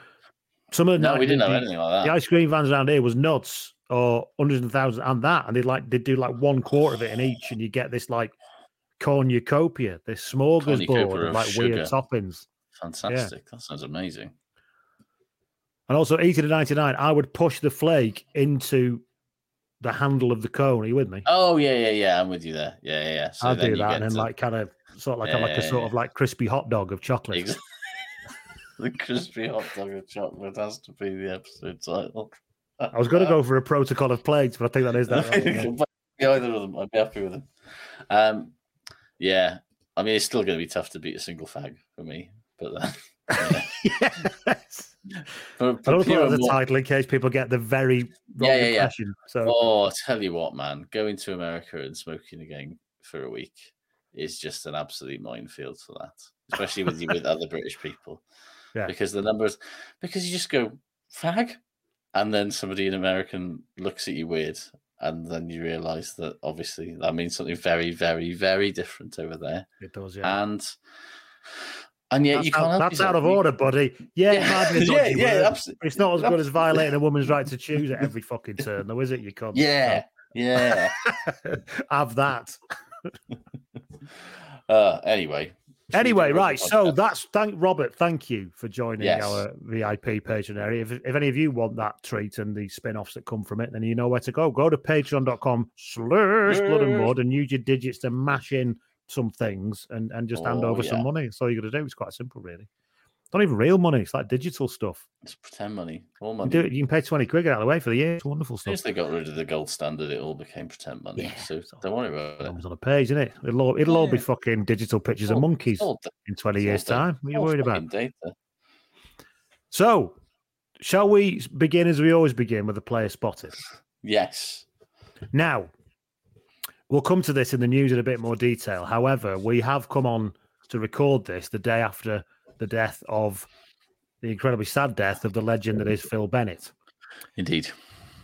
some of the No, we didn't have anything like that. The ice cream vans around here was nuts or hundreds and thousands and that, and they like they do like one quarter of it in each, and you get this like cornucopia, this smorgasbord of like weird toppings. Fantastic. That sounds amazing. And also, eating to ninety nine, I would push the flake into the handle of the cone. Are you with me? Oh yeah, yeah, yeah. I'm with you there. Yeah, yeah. yeah. So I'll then do you that, get and then to like kind of sort of like a, like a sort yeah. of like crispy hot dog of chocolate. Ex- the crispy hot dog of chocolate has to be the episode title. I was going to go for a protocol of plagues, but I think that is that. Right, yeah. Yeah, either of them, I'd be happy with them. Um, yeah, I mean, it's still going to be tough to beat a single fag for me, but uh, yes. for, I don't put pure that as a more- title in case people get the very wrong Yeah, yeah, yeah. impression. So Oh, tell you what, man, going to America and smoking again for a week is just an absolute minefield for that, especially with you with other British people. Yeah. Because the numbers, because you just go fag, and then somebody in American looks at you weird, and then you realise that obviously that means something very, very, very different over there, it does, yeah. and and yet that's you can't. out, that's out of order, buddy. Yeah, it be yeah, yeah, absolutely. It's not as good as violating a woman's right to choose at every fucking turn, though, is it? You can't. Yeah, yeah. have that. Uh, anyway. Anyway, get rid of right. So that's thank Robert. Thank you for joining Yes. our VIP patron area. If, if any of you want that treat and the spin-offs that come from it, then you know where to go. Go to patreon.com slash blood and mud and use your digits to mash in some things and, and just hand Oh, over some money. That's all you got to do. It's quite simple, really. Not even real money. It's like digital stuff. It's pretend money. All You, money. do it, you can pay 20 quid, out of the way for the year. It's wonderful stuff. as they got rid of the gold standard, it all became pretend money. Yeah, so don't worry about it. Comes on a page, isn't it? It'll all, it'll all be fucking digital pictures of monkeys all in 20 years' time. What are you worried about? Data. So, shall we begin as we always begin with the player spotted? Yes. Now, we'll come to this in the news in a bit more detail. However, we have come on to record this the day after the death of the incredibly sad death of the legend that is Phil Bennett. Indeed.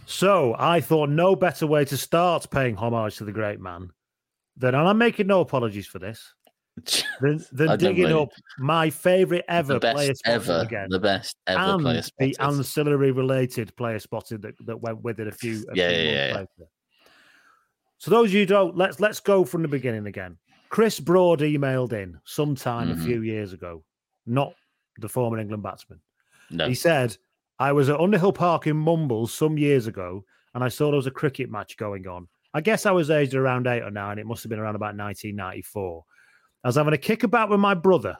So, I thought no better way to start paying homage to the great man than, and I'm making no apologies for this, than, than digging up my favourite ever the player spotted ever. again. The best ever player, and player the ancillary related player spotted that, that went with it a few, a Yeah, few yeah, months yeah, yeah. So those of you who don't let's let's go from the beginning again. Chris Broad emailed in sometime Mhm. a few years ago, not the former England batsman. no. He said, I was at Underhill Park in Mumbles some years ago and I saw there was a cricket match going on. I guess I was aged around eight or nine. It must have been around about 1994. I was having a kick about with my brother.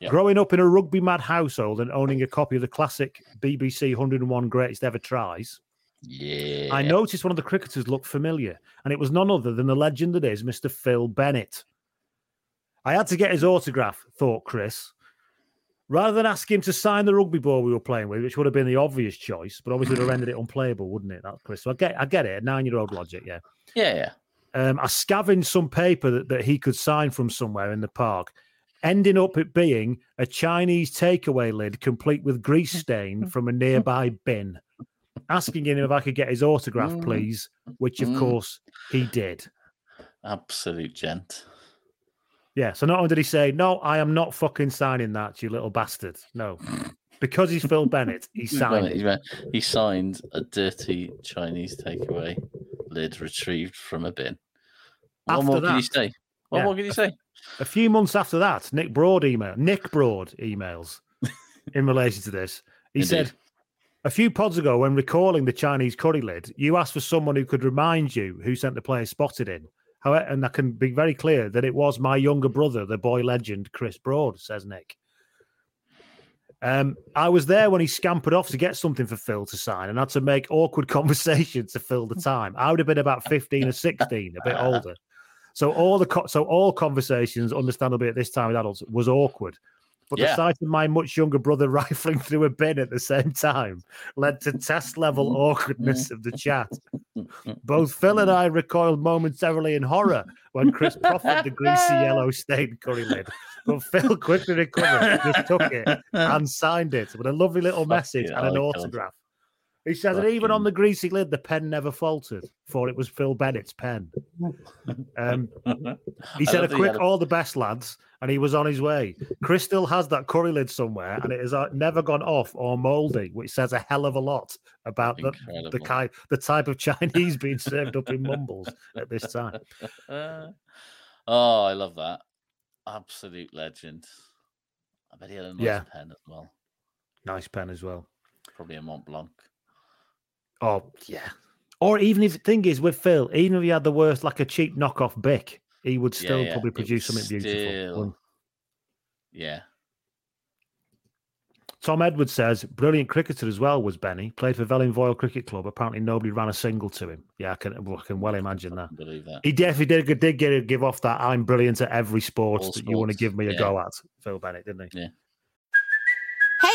Yeah. Growing up in a rugby mad household and owning a copy of the classic BBC 101 Greatest Ever Tries, Yeah. I noticed one of the cricketers looked familiar, and it was none other than the legend that is Mr. Phil Bennett. I had to get his autograph, thought Chris. Rather than ask him to sign the rugby ball we were playing with, which would have been the obvious choice, but obviously would have rendered it unplayable, wouldn't it? That Chris. So I get, I get it. Nine-year-old logic, yeah. Yeah, yeah. Um, I scavenged some paper that, that he could sign from somewhere in the park, ending up it being a Chinese takeaway lid complete with grease stain from a nearby bin. Asking him if I could get his autograph, Mm. please, which of Mm. course he did. Absolute gent. Yeah. So not only did he say, No, I am not fucking signing that, you little bastard. No. Because he's Phil Bennett, he signed he's right. He signed a dirty Chinese takeaway lid retrieved from a bin. What After more can you say? What Yeah. more can you say? A few months after that, Nick Broad email Nick Broad emails in relation to this. He said, Indeed. A few pods ago, when recalling the Chinese curry lid, you asked for someone who could remind you who sent the player spotted in. However, and I can be very clear that it was my younger brother, the boy legend Chris Broad, says Nick. Um, I was there when he scampered off to get something for Phil to sign and had to make awkward conversation to fill the time. I would have been about 15 or 16, a bit older. So all the co- so all conversations, understandably at this time with adults, was awkward. But the sight of my much younger brother rifling through a bin at the same time led to test level awkwardness of the chat. Both Phil and I recoiled momentarily in horror when Chris proffered the greasy yellow stained curry lid, but Phil quickly recovered, just took it and signed it with a lovely little message and an icon. autograph. He says, that even on the greasy lid, the pen never faltered, for it was Phil Bennett's pen. Um, he said, a love that he quick a- all the best, lads, and he was on his way. Chris still has that curry lid somewhere, and it has uh, never gone off or mouldy, which says a hell of a lot about the, the, kind, the type of Chinese being served up in mumbles at this time. Uh, oh, I love that. Absolute legend. I bet he had a nice Yeah. pen as well. Nice pen as well. Probably a Mont Blanc. Oh yeah. Or even if the thing is with Phil, even if he had the worst, like a cheap knockoff Bic, he would still yeah, probably produce something beautiful. still- wouldn't- Yeah. Tom Edwards says, brilliant cricketer as well was Benny. Played for Felinfoel Cricket Club. Apparently nobody ran a single to him. Yeah, I can, I can well imagine that. Believe that. He definitely did, did get give off that I'm brilliant at every sport All that you want to give me a go at, Phil Bennett, didn't he? Yeah.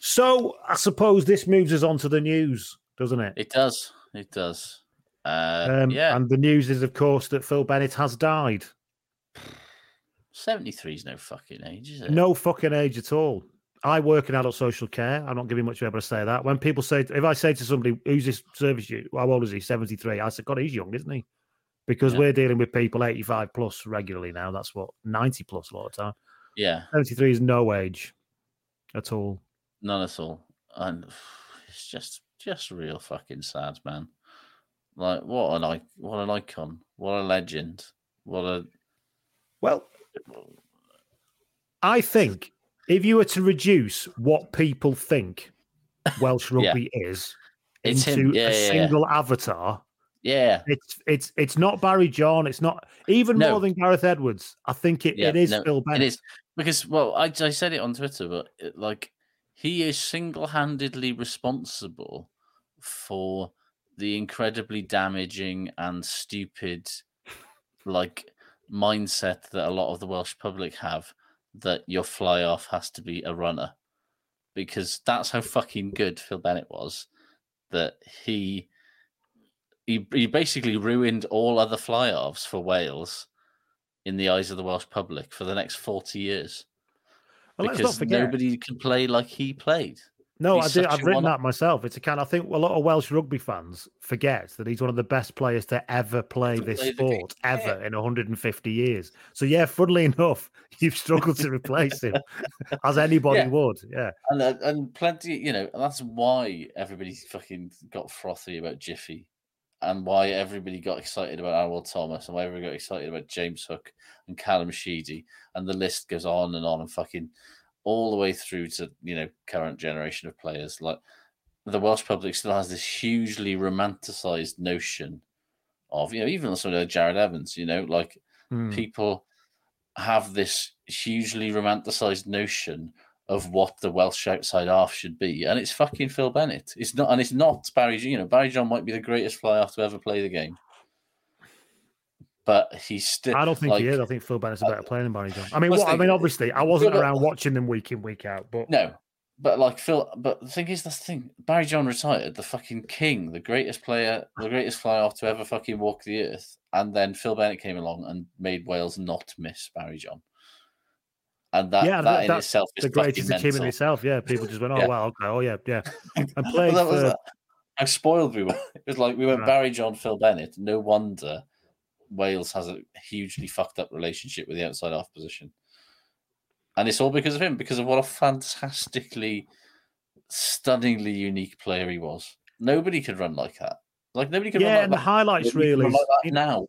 So I suppose this moves us on to the news, doesn't it? It does. It does. Uh, Um, yeah. And the news is, of course, that Phil Bennett has died. 73 is no fucking age, is it? No fucking age at all. I work in adult social care. I'm not giving much able to say that. When people say, if I say to somebody, who's this service you? How old is he? 73. I said, God, he's young, isn't he? Because Yeah. we're dealing with people 85 plus regularly now. That's what 90 plus a lot of time. Yeah, 73 is no age at all. None at all. And it's just just real fucking sad, man. Like what an i- what an icon, what a legend, what a Well, I think if you were to reduce what people think Welsh Yeah. rugby is It's into. Yeah, a yeah, yeah. single avatar, yeah. it's it's it's not Barry John. It's not even No. more than Gareth Edwards. I think it, Yeah, it is no, Phil Bennett. It is because well, I, I said it on Twitter, but it, like he is single-handedly responsible for the incredibly damaging and stupid like mindset that a lot of the Welsh public have that your fly off has to be a runner because that's how fucking good Phil Bennett was that he he, he basically ruined all other fly offs for Wales in the eyes of the Welsh public for the next 40 years. Well, let's not because forget- nobody can play like he played. No, I He's such I've written one- that myself. It's a kind. I think a lot of Welsh rugby fans forget that he's one of the best players to ever play this play sport ever in 150 years. So yeah, funnily enough, you've struggled to replace him, as anybody Yeah. would. Yeah, And, uh, and plenty, you know, and that's why everybody fucking got frothy about Jiffy and why everybody got excited about Arwel Thomas and why everybody got excited about James Hook and Callum Sheedy. And the list goes on and on and fucking all the way through to, you know, current generation of players. Like the Welsh public still has this hugely romanticized notion of, you know, even sort of Jarrod Evans, you know, like Hmm. people have this hugely romanticized notion of what the Welsh outside half should be, and it's fucking Phil Bennett. It's not, and it's not Barry. John. You know, Barry John might be the greatest fly half to ever play the game, but he's still. I don't think like, he is. I think Phil Bennett's a better uh, player than Barry John. I mean, what, I mean, obviously, I wasn't around watching them week in week out, but No, but like Phil, but the thing is, that's the thing. Barry John retired, the fucking king, the greatest player, the greatest fly off to ever fucking walk the earth, and then Phil Bennett came along and made Wales not miss Barry John. And that, yeah, that in that's itself is the greatest achievement in itself. Yeah, people just went, "Oh Yeah. wow, okay, oh yeah, yeah." Well, played that for that. how spoiled we were. It was like we went Right. Barry John, Phil Bennett. No wonder Wales has a hugely fucked up relationship with the outside half position. and it's all because of him, because of what a fantastically, stunningly unique player he was. Nobody could run like that. Like nobody could. Yeah, run like and that. the highlights Nobody really like that now.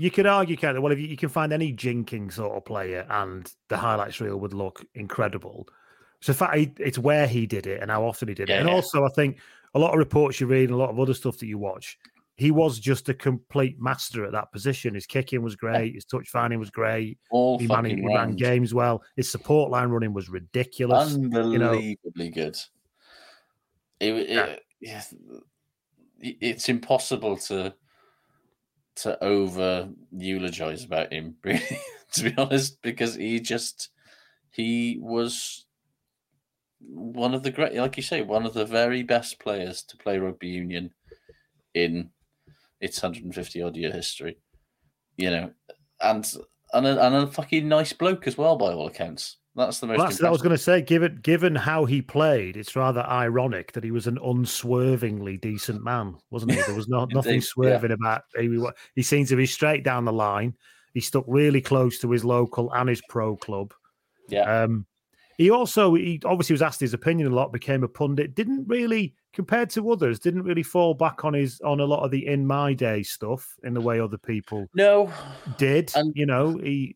You could argue, kind of, well, if you, you can find any jinking sort of player, and the highlights reel would look incredible. So, fact, it's where he did it and how often he did it, Yeah, and yeah. also I think a lot of reports you read and a lot of other stuff that you watch, he was just a complete master at that position. His kicking was great, his touch finding was great. All he, managed, he ran games well. His support line running was ridiculous. Unbelievably You know, good. It, it, yeah, it- it's impossible to to over eulogize about him, really, to be honest, because he just he was one of the great, like you say, one of the very best players to play rugby union in its 150 odd year history. You know, and and a, and a fucking nice bloke as well, by all accounts. That's the most. Well, that's I was going to say. Given given how he played, it's rather ironic that he was an unswervingly decent man, wasn't he? There was not nothing Indeed, yeah. swerving about. He, he seemed to be straight down the line. He stuck really close to his local and his pro club. Yeah. Um, he also he obviously was asked his opinion a lot. Became a pundit. Didn't really, compared to others, didn't really fall back on his on a lot of the in my day stuff in the way other people No, did. And, you know, he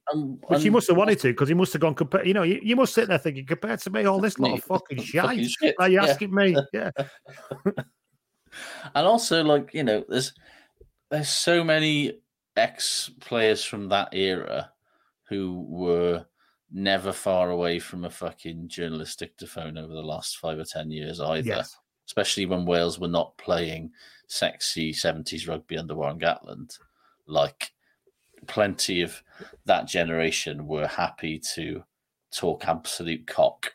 which he must have wanted to because he must have gone compared. You know, you, you must sit there thinking compared to me, all this lot of fucking fucking shite. shit, Are you yeah. asking me? Yeah, and also like you know there's there's so many ex players from that era who were never far away from a fucking journalistic dictaphone over the last five or ten years either Yes. especially when wales were not playing sexy 70s rugby under warren gatland like plenty of that generation were happy to talk absolute cock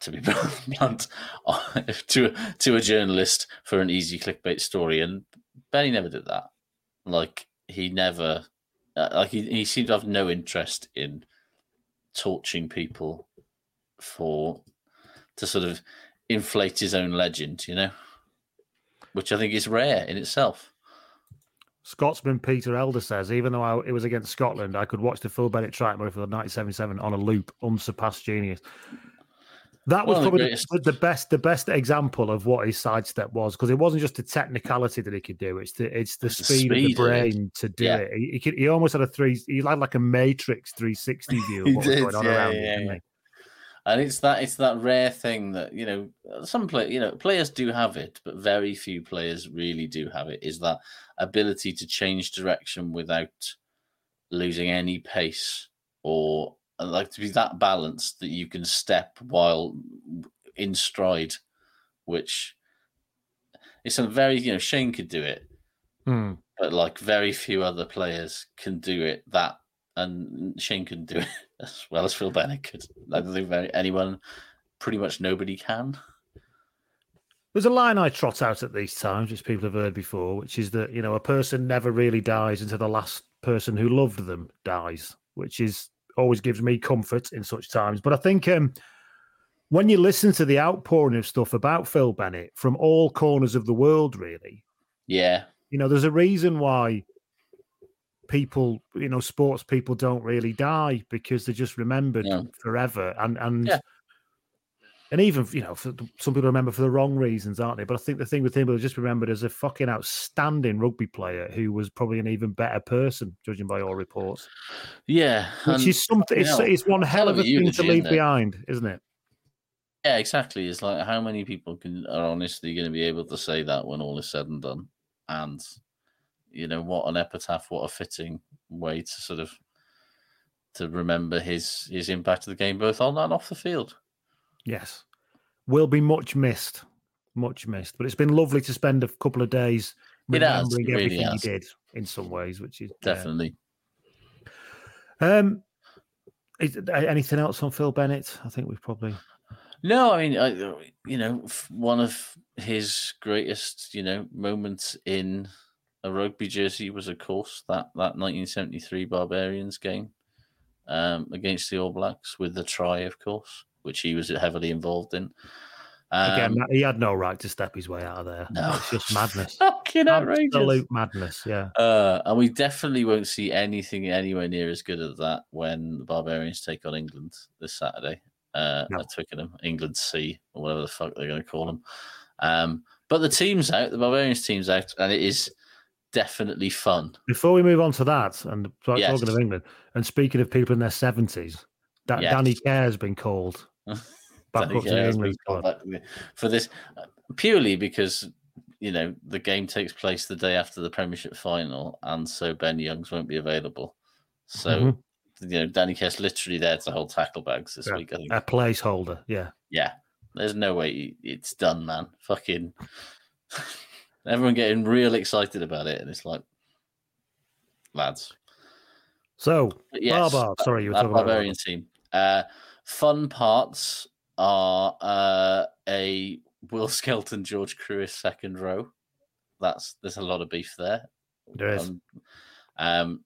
to be blunt to a, to a journalist for an easy clickbait story and benny never did that like he never uh, like he, he seemed to have no interest in torching people for to sort of inflate his own legend you know which i think is rare in itself Scotsman Peter Elder says, even though I, it was against Scotland, I could watch the Phil Bennett try for the 1977 on a loop, unsurpassed genius. That was the probably the, the best, the best example of what his sidestep was because it wasn't just the technicality that he could do; it's the it's the the speed, of speed the of it. brain to do Yeah. it. He, he, could, he almost had a three, he had like a Matrix 360 view He of what was going on yeah, around him. yeah, he? and it's that it's that rare thing that you know some play you know players do have it but very few players really do have it is that ability to change direction without losing any pace or uh, like to be that balanced that you can step while in stride which it's a very you know shane could do it Hmm. but like very few other players can do it that and Shane can do it as well as Phil Bennett could. I don't think very, anyone, pretty much nobody can. There's a line I trot out at these times, which people have heard before, which is that you know a person never really dies until the last person who loved them dies, which is always gives me comfort in such times. But I think um, when you listen to the outpouring of stuff about Phil Bennett from all corners of the world, really, Yeah, you know, there's a reason why people, you know, sports people don't really die because they're just remembered No. forever. And and Yeah. And even you know, for, some people remember for the wrong reasons, aren't they? But I think the thing with him was just remembered as a fucking outstanding rugby player who was probably an even better person, judging by all reports. yeah. Which is something. It's, it's one hell of a thing to leave behind, isn't it? Yeah, exactly. It's like how many people can are honestly going to be able to say that when all is said and done, and you know what an epitaph, what a fitting way to sort of to remember his his impact of the game, both on and off the field. Yes. Will be much missed. Much missed. But it's been lovely to spend a couple of days It has, remembering really everything has. he did in some ways, which is yeah. Definitely. Um, is, anything else on Phil Bennett? I think we've probably. No, I mean, I, you know, one of his greatest, you know, moments in a rugby jersey was, of course, that that 1973 Barbarians game um, against the All Blacks with the try, of course, which he was heavily involved in. Again, Um, he had no right to step his way out of there. No. It's just madness. fucking outrageous. Absolute madness. Yeah. Uh, and we definitely won't see anything anywhere near as good as that when the Barbarians take on England this Saturday uh, No. at Twickenham, England C, or whatever the fuck they're going to call them. Um, but the team's out, the Barbarians team's out, and it is definitely fun. Before we move on to that, and Yes. talking of England, and speaking of people in their seventies, that Yes. Danny Care has been called back Danny up to Care the has England been called squad. back for this uh, purely because you know the game takes place the day after the Premiership final, and so Ben Youngs won't be available. So Mhm. you know Danny Care's literally there to hold tackle bags this Yeah, week. I think. A placeholder. Yeah. Yeah, there's no way it's done, man. Fucking everyone getting real excited about it, and it's like, lads. So, But yes, Barbar, sorry, you were that talking about barbarian team. Uh, fun parts are uh, a Will Skelton, George Kruis second row. That's there's a lot of beef there. There is. Um, um,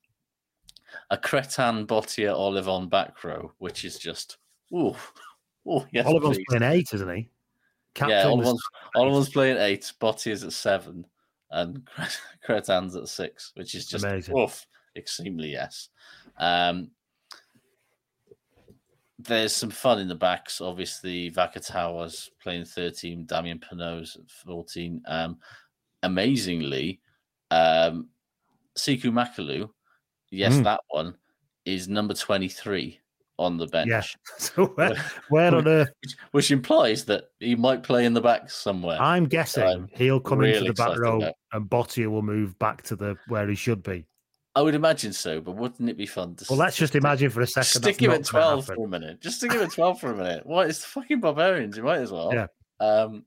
a Cretan, Bottier, Ollivon back row, which is just ooh, ooh yes, please. playing eight, isn't he? Yeah, Captain Oliver's, Oliver's playing eight, Bottier's at seven, and Cretan's at six, which is just Amazing. oof, extremely yes. Um, there's some fun in the backs. Obviously, Vakatawa's playing 13, Damian Penaud's at 14. Um, amazingly, um, Sekou Macalou, yes, Mm. that one is number 23 on the bench. Yeah. So where, where on earth? Which, which implies that he might play in the back somewhere. I'm guessing I'm he'll come into the back row about. and Bottier will move back to the where he should be. I would imagine so, but wouldn't it be fun to Well, let's just imagine for a second. stick him at 12 for a minute? Just stick him at 12 for a minute. What? It's the fucking barbarians. You might as well. Yeah. Um,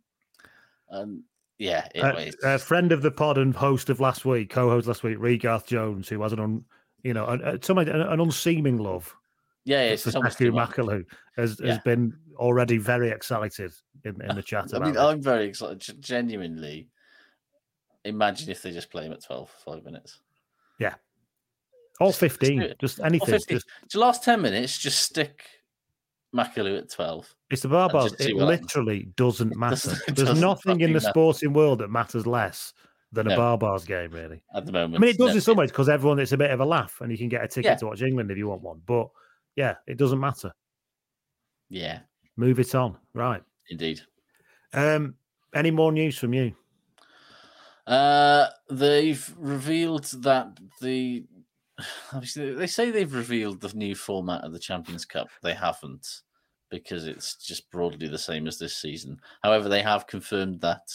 and yeah, it, Uh, a friend of the pod and host of last week, co-host last week, Regarth Jones, who has an un, you know, an, uh, somebody, an, an unseeming love yeah, for it's Matthew too much. Macalou, has, has been already very excited in, in the chat I mean, it. I'm very excited. Genuinely, imagine if they just play him at 12 for five minutes. Yeah. All Just- just 15, it. just Or anything. 50. Just, The last 10 minutes, just stick Macalou at 12. it's the just It what happens. literally doesn't matter. doesn't- it There's doesn't nothing in the matter. sporting world that matters less than a No. barbars game, really. At the moment, I mean, it does No, in some ways because everyone, it's a bit of a laugh and you can get a ticket Yeah. to watch England if you want one. But yeah, it doesn't matter. Yeah, Move it on. Right. indeed. Um, any more news from you? Uh, they've revealed that the obviously they say they've revealed the new format of the Champions Cup. They haven't because it's just broadly the same as this season. However, they have confirmed that,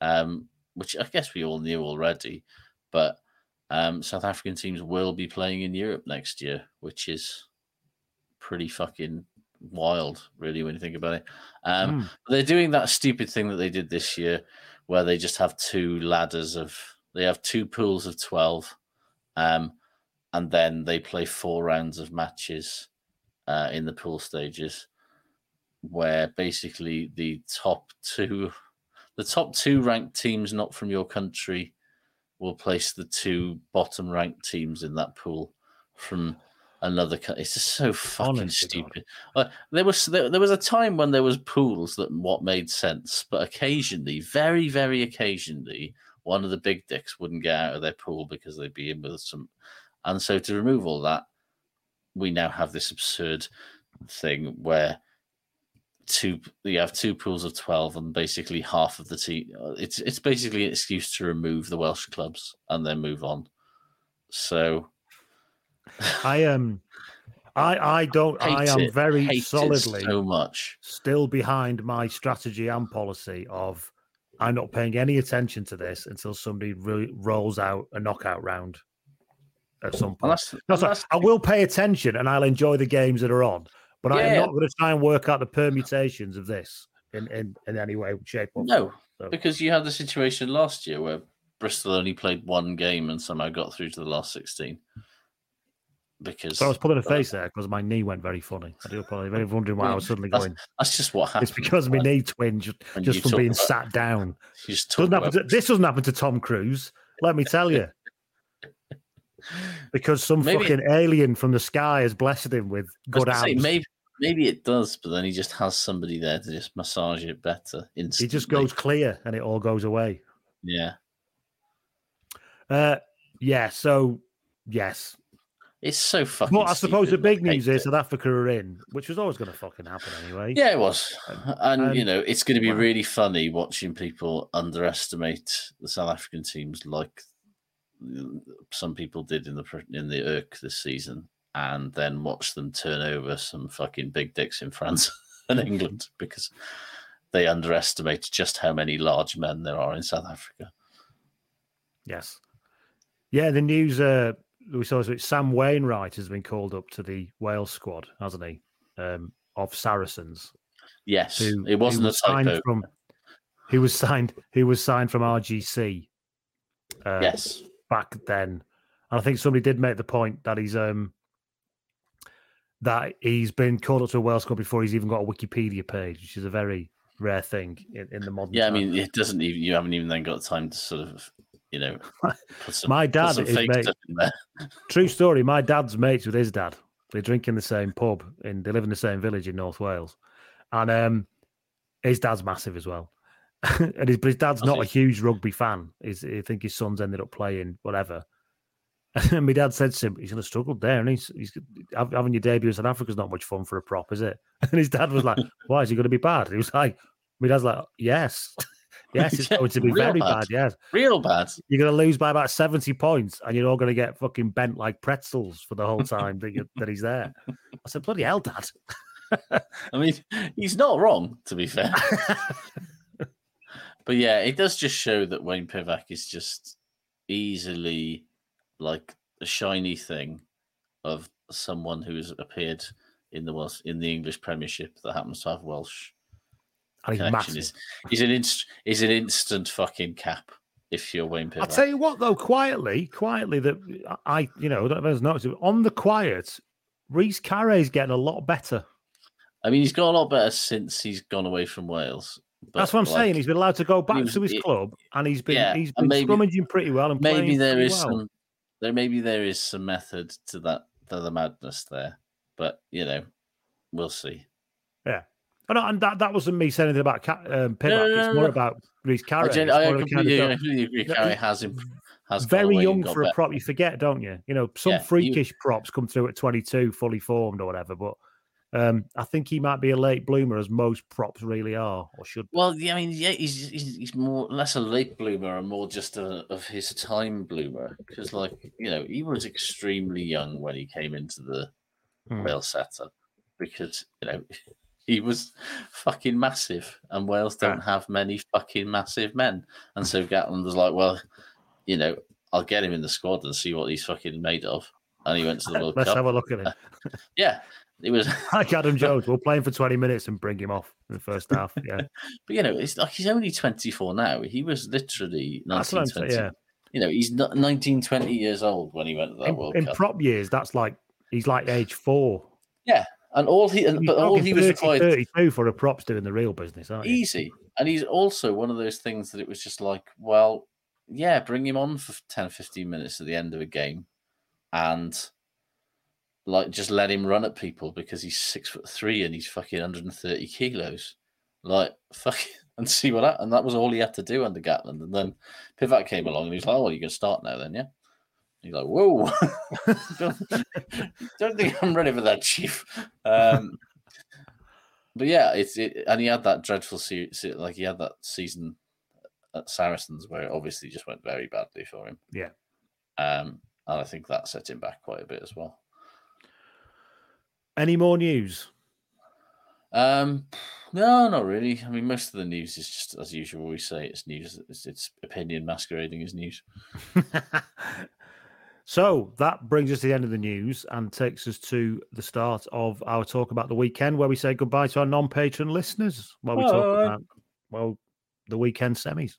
um, which I guess we all knew already, but um, South African teams will be playing in Europe next year, which is pretty fucking wild, really, when you think about it. Um, Mm. They're doing that stupid thing that they did this year, where they just have two ladders of they have two pools of twelve, um, and then they play four rounds of matches uh, in the pool stages, where basically the top two, the top two ranked teams not from your country, will place the two bottom ranked teams in that pool from another country. It's just so fucking Honest to God. stupid. Uh, there was there, there was a time when there was pools that what made sense, but occasionally, very very occasionally, one of the big dicks wouldn't get out of their pool because they'd be in with some, and so to remove all that, we now have this absurd thing where two you have two pools of 12 and basically half of the team it's it's basically an excuse to remove the welsh clubs and then move on so I um, I I don't. I am it. very solidly so much still behind my strategy and policy of I'm not paying any attention to this until somebody re- rolls out a knockout round at some point. No, sorry, I will pay attention and I'll enjoy the games that are on, but I am not going to try and work out the permutations of this in, in, in any way, shape, or no. So, because you had the situation last year where bristol only played one game and somehow got through to the last 16 because so I was pulling a face there because my knee went very funny. I do apologize. You're wondering why I was suddenly that's, going, that's just what happens it's because my knee twinged just from being about- sat down. just Doesn't to, this doesn't happen to Tom Cruise. Let me tell you. Because some Maybe- fucking alien from the sky has blessed him with good say, maybe maybe it does, but then he just has somebody there to just massage it better. Instantly. He just goes clear and it all goes away. Yeah, Uh, yeah. So yes, it's so fucking. but I suppose the big news is it. South Africa are in, which was always going to fucking happen anyway. Yeah, it was, and you know, it's going to be well- really funny watching people underestimate the South African teams like some people did in the in the Irk this season, and then watch them turn over some fucking big dicks in France and England because they underestimate just how many large men there are in South Africa. Yes. Yeah, the news uh we saw is that Sam Wainwright has been called up to the Wales squad, hasn't he? Um, of Saracens. Yes, who- it wasn't who a typo. from who was signed who was signed from RGC. Uh, yes, back then. And I think somebody did make the point that he's um that he's been called up to a Wales squad before he's even got a Wikipedia page, which is a very rare thing in, in the modern yeah. I mean, it doesn't even. You haven't even then got time to sort of, you know, some, My dad is mate. stuff in there. True story. My dad's mates with his dad. They drink in the same pub and they live in the same village in North Wales. And um, his dad's massive as well. and his, but his dad's not a huge rugby fan. He's, I think his son's ended up playing whatever. And my dad said to him, he's going to struggle there. And he's, he's having your debut in South Africa's not much fun for a prop, is it? And his dad was like, why is he going to be bad? He was like, my dad's like, yes. yes, it's going to be real very bad. bad. Yes. Real bad. You're going to lose by about 70 points and you're all going to get fucking bent like pretzels for the whole time that, you, that he's there. I said, bloody hell, dad. I mean, he's not wrong, to be fair. But yeah, it does just show that Wayne Pivac is just easily like a shiny thing of someone who has appeared in the Welsh in the English Premiership that happens to have Welsh And he's massive. Is he's an inst- he's an instant fucking cap if you're Wayne Pivac. I'll tell you what, though, quietly, quietly, that I, you know, I if anyone's noticed, on the quiet, Rhys Carré's getting a lot better. I mean, he's got a lot better since he's gone away from Wales. But, That's what I'm like, saying. He's been allowed to go back was- to his it- club, and he's been yeah, he's and been maybe- scrummaging pretty well. And maybe playing there pretty well. some there maybe there is some method to that to the madness there but you know we'll see Yeah. No, and that, that wasn't me saying anything about um, Pivac. no, it's no, more no. about Rhys I, gen- I more kind of completely, agree No, Carré has imp- has very young for a better. prop. You forget, don't you? You know, some Yeah, he- freakish props come through at 22, fully formed or whatever. But um, I think he might be a late bloomer, as most props really are or should. be. well yeah, I mean yeah he's, he's he's more less a late bloomer and more just a, of his time bloomer because like you know he was extremely young when he came into the Hmm. Wales setup because you know he was fucking massive and Wales don't have many fucking massive men and so Gatland was like well you know I'll get him in the squad and see what he's fucking made of and he went to the World Let's Cup have a look at him. yeah it was like Adam Jones. We'll play him for 20 minutes and bring him off in the first half. Yeah. But you know, it's like he's only 24 now. He was literally That's what I'm 19, saying, 20. yeah. You know, he's not 19, 20 years old when he went to that In, World in Cup. prop years, that's like he's like age four. yeah, and all he, and- but all he was required 32 for a props doing the real business, aren't you? easy. And he's also one of those things that it was just like, well, yeah, bring him on for 10, 15 minutes at the end of a game, and like just let him run at people because he's six foot three and he's fucking 130 kilos. Like fuck and see what that and that was all he had to do under Gatland. And then Pivac came along and he's like, Oh, you can start now then, yeah? He's like, Whoa. don't, don't think I'm ready for that, Chief. Um but yeah, it's it, and he had that dreadful se- se- like he had that season at Saracens where it obviously just went very badly for him. Yeah. Um, and I think that set him back quite a bit as well. Any more news? Um, no, not really. I mean, most of the news is just as usual. We say it's news. It's, it's opinion masquerading as news. So that brings us to the end of the news and takes us to the start of our talk about the weekend, where we say goodbye to our non-patron listeners. While we talk about well the weekend semis.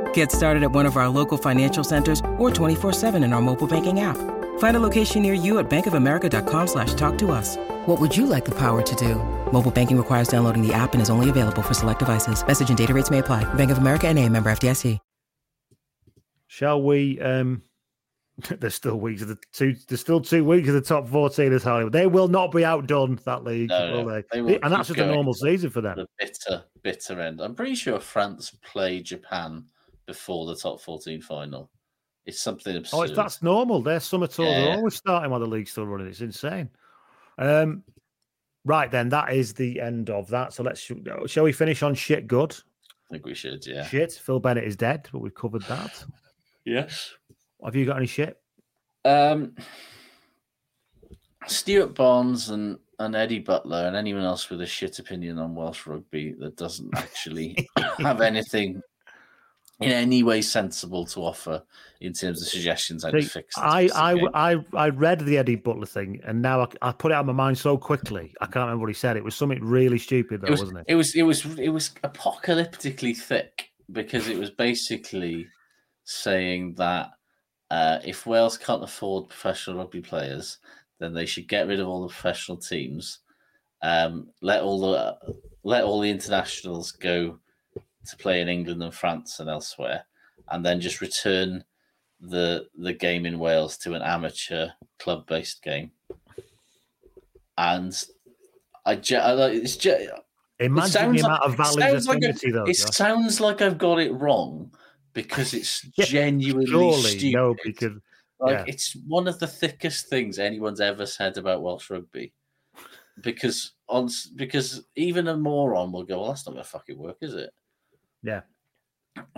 Get started at one of our local financial centers or 24-7 in our mobile banking app. Find a location near you at bankofamerica.com slash talk to us. What would you like the power to do? Mobile banking requires downloading the app and is only available for select devices. Message and data rates may apply. Bank of America and a member FDIC. Shall we? Um, there's still weeks of the two. There's still two weeks of the top fourteen as Hollywood. They will not be outdone that league, No, will no, they? they will and that's just a normal season for them. The bitter, bitter end. I'm pretty sure France play Japan before the top 14 final. It's something absurd. Oh, that's normal. Their summer tours Yeah. are always starting while the league's still running. It's insane. Um, right then, that is the end of that. So let's shall we finish on shit good? I think we should, yeah. Shit. Phil Bennett is dead, but we've covered that. Yes. Have you got any shit? Um, Stuart Barnes and, and Eddie Butler and anyone else with a shit opinion on Welsh rugby that doesn't actually have anything in any way sensible to offer in terms of suggestions how to fix I, I. I, I read the Eddie Butler thing, and now I, I put it out of my mind so quickly. I can't remember what he said. It was something really stupid, though, it was, wasn't it? It was it was it was apocalyptically thick because it was basically saying that uh, if Wales can't afford professional rugby players, then they should get rid of all the professional teams, um, let all the let all the internationals go to play in England and France and elsewhere, and then just return the the game in Wales to an amateur club based game. And I, I like- it's ju- Imagine it sounds the like- amount of valid sounds like I've- though. It sounds like I've got it wrong because it's Yeah, genuinely Surely, stupid. no, because Like yeah. it's one of the thickest things anyone's ever said about Welsh rugby. Because on because even a moron will go, well, that's not gonna fucking work, is it? Yeah,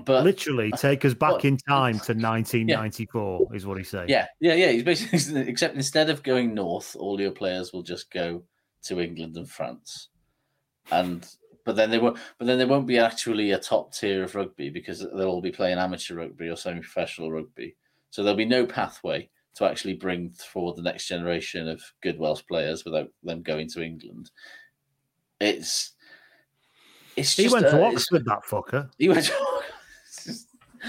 But literally uh, take us back but- in time to 1994 is what he's saying. yeah, yeah, yeah. He's basically except instead of going north, all your players will just go to England and France, and but then they won't. But then there won't be actually a top tier of rugby because they'll all be playing amateur rugby or semi-professional rugby. So there'll be no pathway to actually bring forward the next generation of good Welsh players without them going to England. It's it's he went to uh, Oxford, that fucker. he went. To,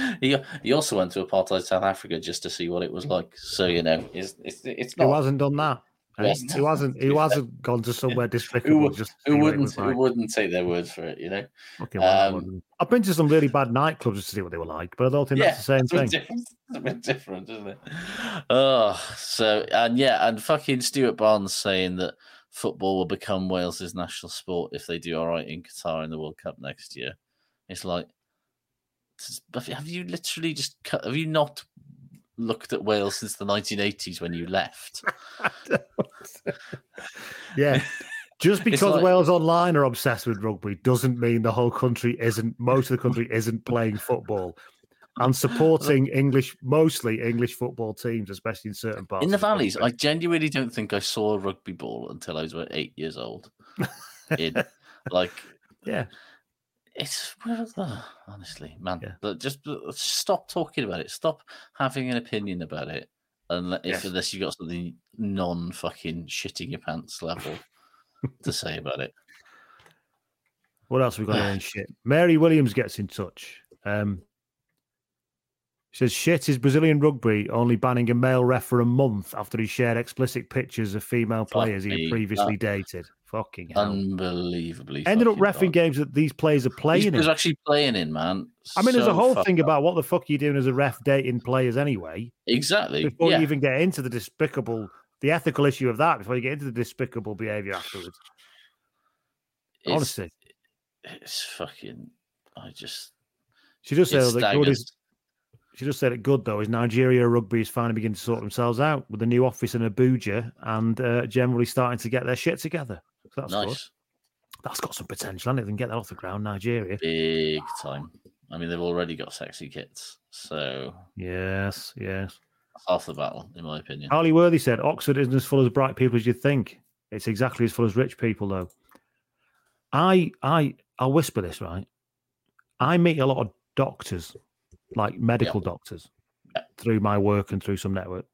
he he also went to apartheid South Africa just to see what it was like. So you know, it's it's, it's not. hasn't done that? Who eh? hasn't He hasn't? that? Who hasn't gone to somewhere despicable? Who, just to who see what it wouldn't was who wouldn't take their word for it? You know. Fucking well, um, I've been to some really bad nightclubs to see what they were like, but I don't think that's the same thing. different. It's a bit different, isn't it? Oh, so and yeah, and fucking Stuart Barnes saying that football will become Wales's national sport if they do all right in Qatar in the World Cup next year. It's like, have you- literally just cut? Have you not looked at Wales since the 1980s when you left? Yeah. Just because like- Wales Online are obsessed with rugby doesn't mean the whole country isn't, most of the country isn't playing football and supporting English, mostly English football teams, especially in certain parts. in the valleys, I genuinely don't think I saw a rugby ball until I was about eight years old. In like, Yeah. it's uh, honestly, man. Yeah. Just uh, stop talking about it. Stop having an opinion about it, unless if Yes. unless you've got something non fucking shitting your pants level to say about it. What else have we got in shit? Mary Williams gets in touch. Um, says, shit is Brazilian rugby only banning a male ref for a month after he shared explicit pictures of female players he had previously that- dated. Fucking hell. Unbelievably. Ended up refing games that these players are He playing was in. actually playing in, man. I mean, there's a whole thing up. about what the fuck are you doing as a ref dating players anyway? exactly. Before yeah. you even get into the despicable, the ethical issue of that, before you get into the despicable behaviour afterwards. It's- Honestly, it's fucking. I just. she does say that good is staggers. She just said it good though. Is Nigeria rugby is finally beginning to sort themselves out with a new office in Abuja and uh, generally starting to get their shit together. So that's good. nice, That's got some potential. I can get that off the ground. Nigeria. big time. I mean, they've already got sexy kits, so Yes, yes. half the battle, in my opinion. Harley Worthy said Oxford isn't as full of bright people as you think. It's exactly as full as rich people, though. I, I, I'll whisper this right. I meet a lot of doctors, like medical doctors, through my work and through some network.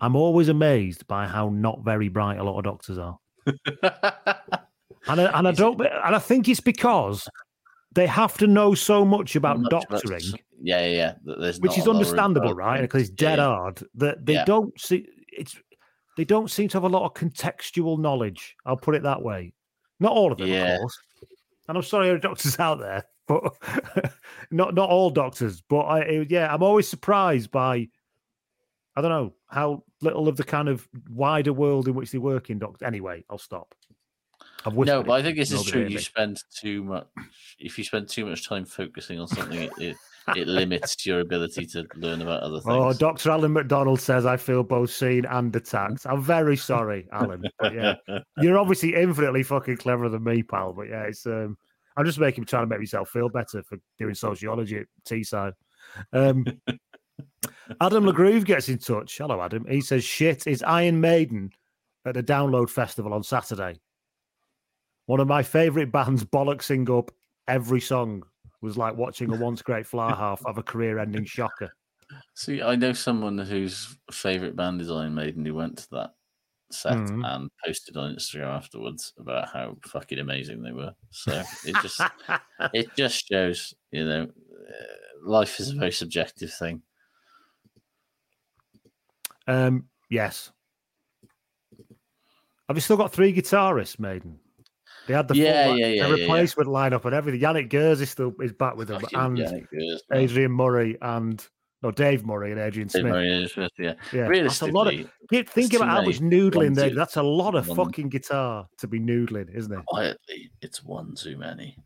I'm always amazed by how not very bright a lot of doctors are. and I, and I don't, and I think it's because they have to know so much about Much about- doctoring Yeah, yeah, yeah. which is a lot of room understandable, right? Because it's Yeah, dead yeah. hard. That they Yeah. don't see it's they don't seem to have a lot of contextual knowledge. I'll put it that way. Not all of them, Yeah. of course. And I'm sorry, there are doctors out there, but not not all doctors. But I, it- yeah, I'm always surprised by I don't know how little of the kind of wider world in which they work in. Doctor. Anyway, I'll stop. I've No, but I think this is true. You me. spend too much. If you spend too much time focusing on something, it, it, it limits your ability to learn about other things. Oh, Dr. Alan McDonald says I feel both seen and attacked. I'm very sorry, Alan. But yeah, you're obviously infinitely fucking cleverer than me, pal. But yeah, it's um, I'm just making trying to make myself feel better for doing sociology at Teesside. Um, Adam LeGroove gets in touch. Hello, Adam. He says, "Shit is Iron Maiden at the Download Festival on Saturday. One of my favourite bands bollocksing up every song was like watching a once great fly half have a career-ending shocker." See, I know someone whose favourite band is Iron Maiden who went to that set Mhm. and posted on Instagram afterwards about how fucking amazing they were. So it just it just shows, you know, uh, life is a very subjective thing. Um, yes. Have you still got three guitarists, Maiden? They had the Yeah, full, yeah, yeah, yeah, yeah. replacement lineup and everything. Janick Gers is still is back with them, Fucking and Gers. Adrian Murray and no Dave Murray and Adrian Smith. Murray Smith, yeah. Yeah, that's a lot of. Realistically, Think- Think about how much noodling there. That's a lot of one- fucking guitar to be noodling, isn't it? quietly, it's one too many.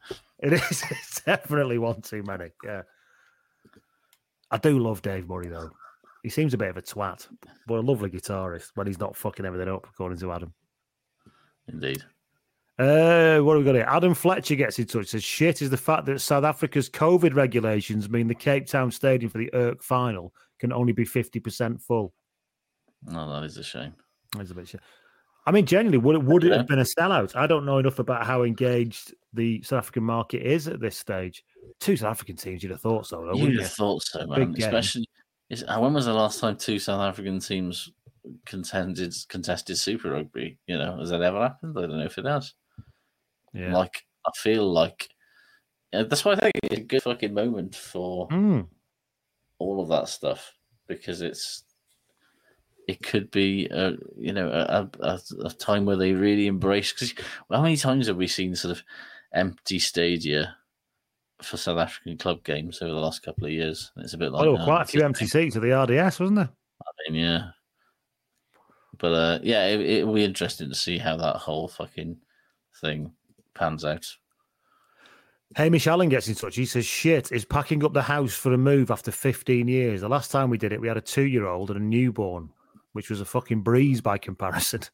It is. It's definitely one too many. Yeah. I do love Dave Murray though. He seems a bit of a twat, but a lovely guitarist when he's not fucking everything up, according to Adam. Indeed. Uh, what have we got here? Adam Fletcher gets in touch. Says shit is the fact that South Africa's COVID regulations mean the Cape Town Stadium for the URC final can only be fifty percent full. No, that is a shame. That's a bit shit. I mean, genuinely, would it would it have been a sellout? I don't know enough about how engaged the South African market is at this stage. Two South African teams, you'd have thought so, though, You'd have you? thought so, man. game. Especially, is, uh, when was the last time two South African teams contended contested Super Rugby? You know, has that ever happened? I don't know if it has. Yeah. Like, I feel like yeah, that's why I think it's a good fucking moment for Mm. all of that stuff because it's it could be a you know a, a, a time where they really embrace because how many times have we seen sort of empty stadia for South African club games over the last couple of years? It's a bit like Oh, oh, quite a few empty seats at the RDS, wasn't there? I mean, yeah. But uh, yeah, it, it'll be interesting to see how that whole fucking thing pans out. Hamish Allen gets in touch. He says, shit is packing up the house for a move after 15 years. The last time we did it, we had a two year old and a newborn, which was a fucking breeze by comparison.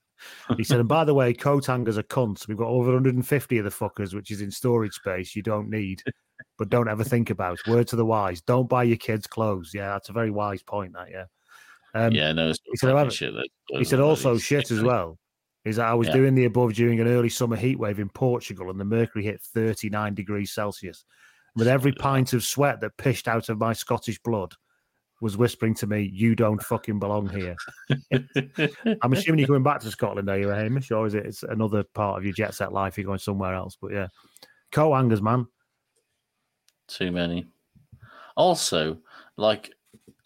He said, and by the way, coat hangers are cunts. We've got over 150 of the fuckers, which is in storage space you don't need, but don't ever think about. Word to the wise. Don't buy your kids clothes. Yeah, that's a very wise point, that, yeah. Um, yeah, no, he said, shit he said also shit as well is that I was Yeah. doing the above during an early summer heat wave in Portugal and the mercury hit 39 degrees Celsius. With every pint of sweat that pished out of my Scottish blood was whispering to me, You don't fucking belong here. I'm assuming you're going back to Scotland, are you, Hamish? Or is it it's another part of your jet set life? You're going somewhere else. But yeah. Co hangers, man. Too many. Also, like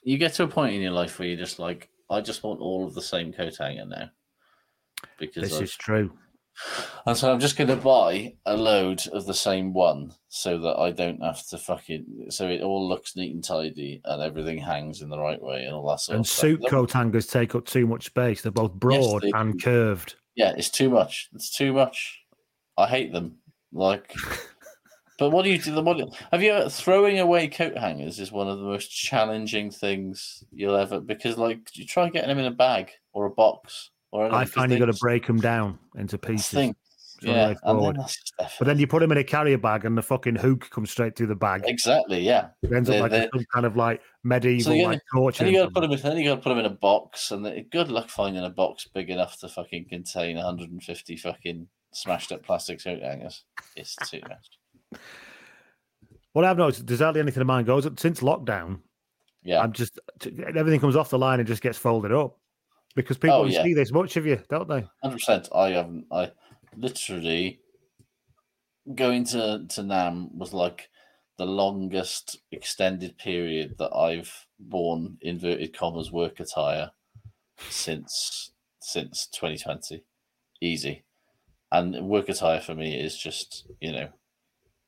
you get to a point in your life where you're just like, I just want all of the same coat hanger now. Because This I've- is true. And so I'm just going to buy a load of the same one so that I don't have to fucking. So it all looks neat and tidy and everything hangs in the right way and all that sort And of stuff. suit coat hangers take up too much space. They're both broad they and do. curved. Yeah, it's too much. It's too much. I hate them. Like, But what do you do? The what, have you ever throwing away coat hangers is one of the most challenging things you'll ever because like you try getting them in a bag or a box or I find you they got to break them down into pieces. Yeah, then forward. that's just effort. But then you put them in a carrier bag, and the fucking hook comes straight through the bag. exactly yeah. It ends They're- up like some kind of like medieval you like torture. Then you got to put them in. Then you got to put them in a box, and good luck finding a box big enough to fucking contain 150 fucking smashed up plastic coat hangers. It's too much. What I've noticed, does hardly anything of mine goes since lockdown. Yeah, I'm just everything comes off the line and just gets folded up because people Oh, yeah. see this much of you, don't they? hundred percent. I haven't. I literally going to to NAMM was like the longest extended period that I've worn inverted commas work attire since since 2020. Easy, and work attire for me is just you know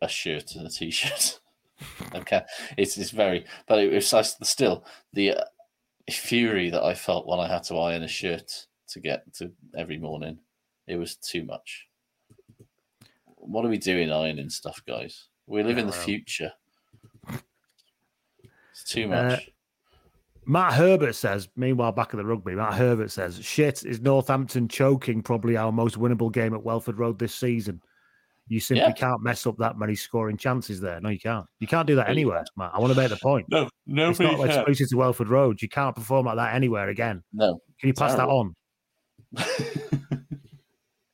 a shirt and a t-shirt. okay, it's it's very, but it was I- still the uh, fury that I felt when I had to iron a shirt to get to every morning. It was too much. What are we doing ironing stuff, guys? We live in the well. future. It's too much. Uh, Matt Herbert says, meanwhile, back at the rugby, Matt Herbert says, shit, is Northampton choking probably our most winnable game at Welford Road this season? You simply Yeah. can't mess up that many scoring chances there. No, you can't. You can't do that anywhere, Matt. I want to make the point. no, no, it's not exclusive to Welford Road. You can't perform like that anywhere again. No. Can you pass Terrible. that on?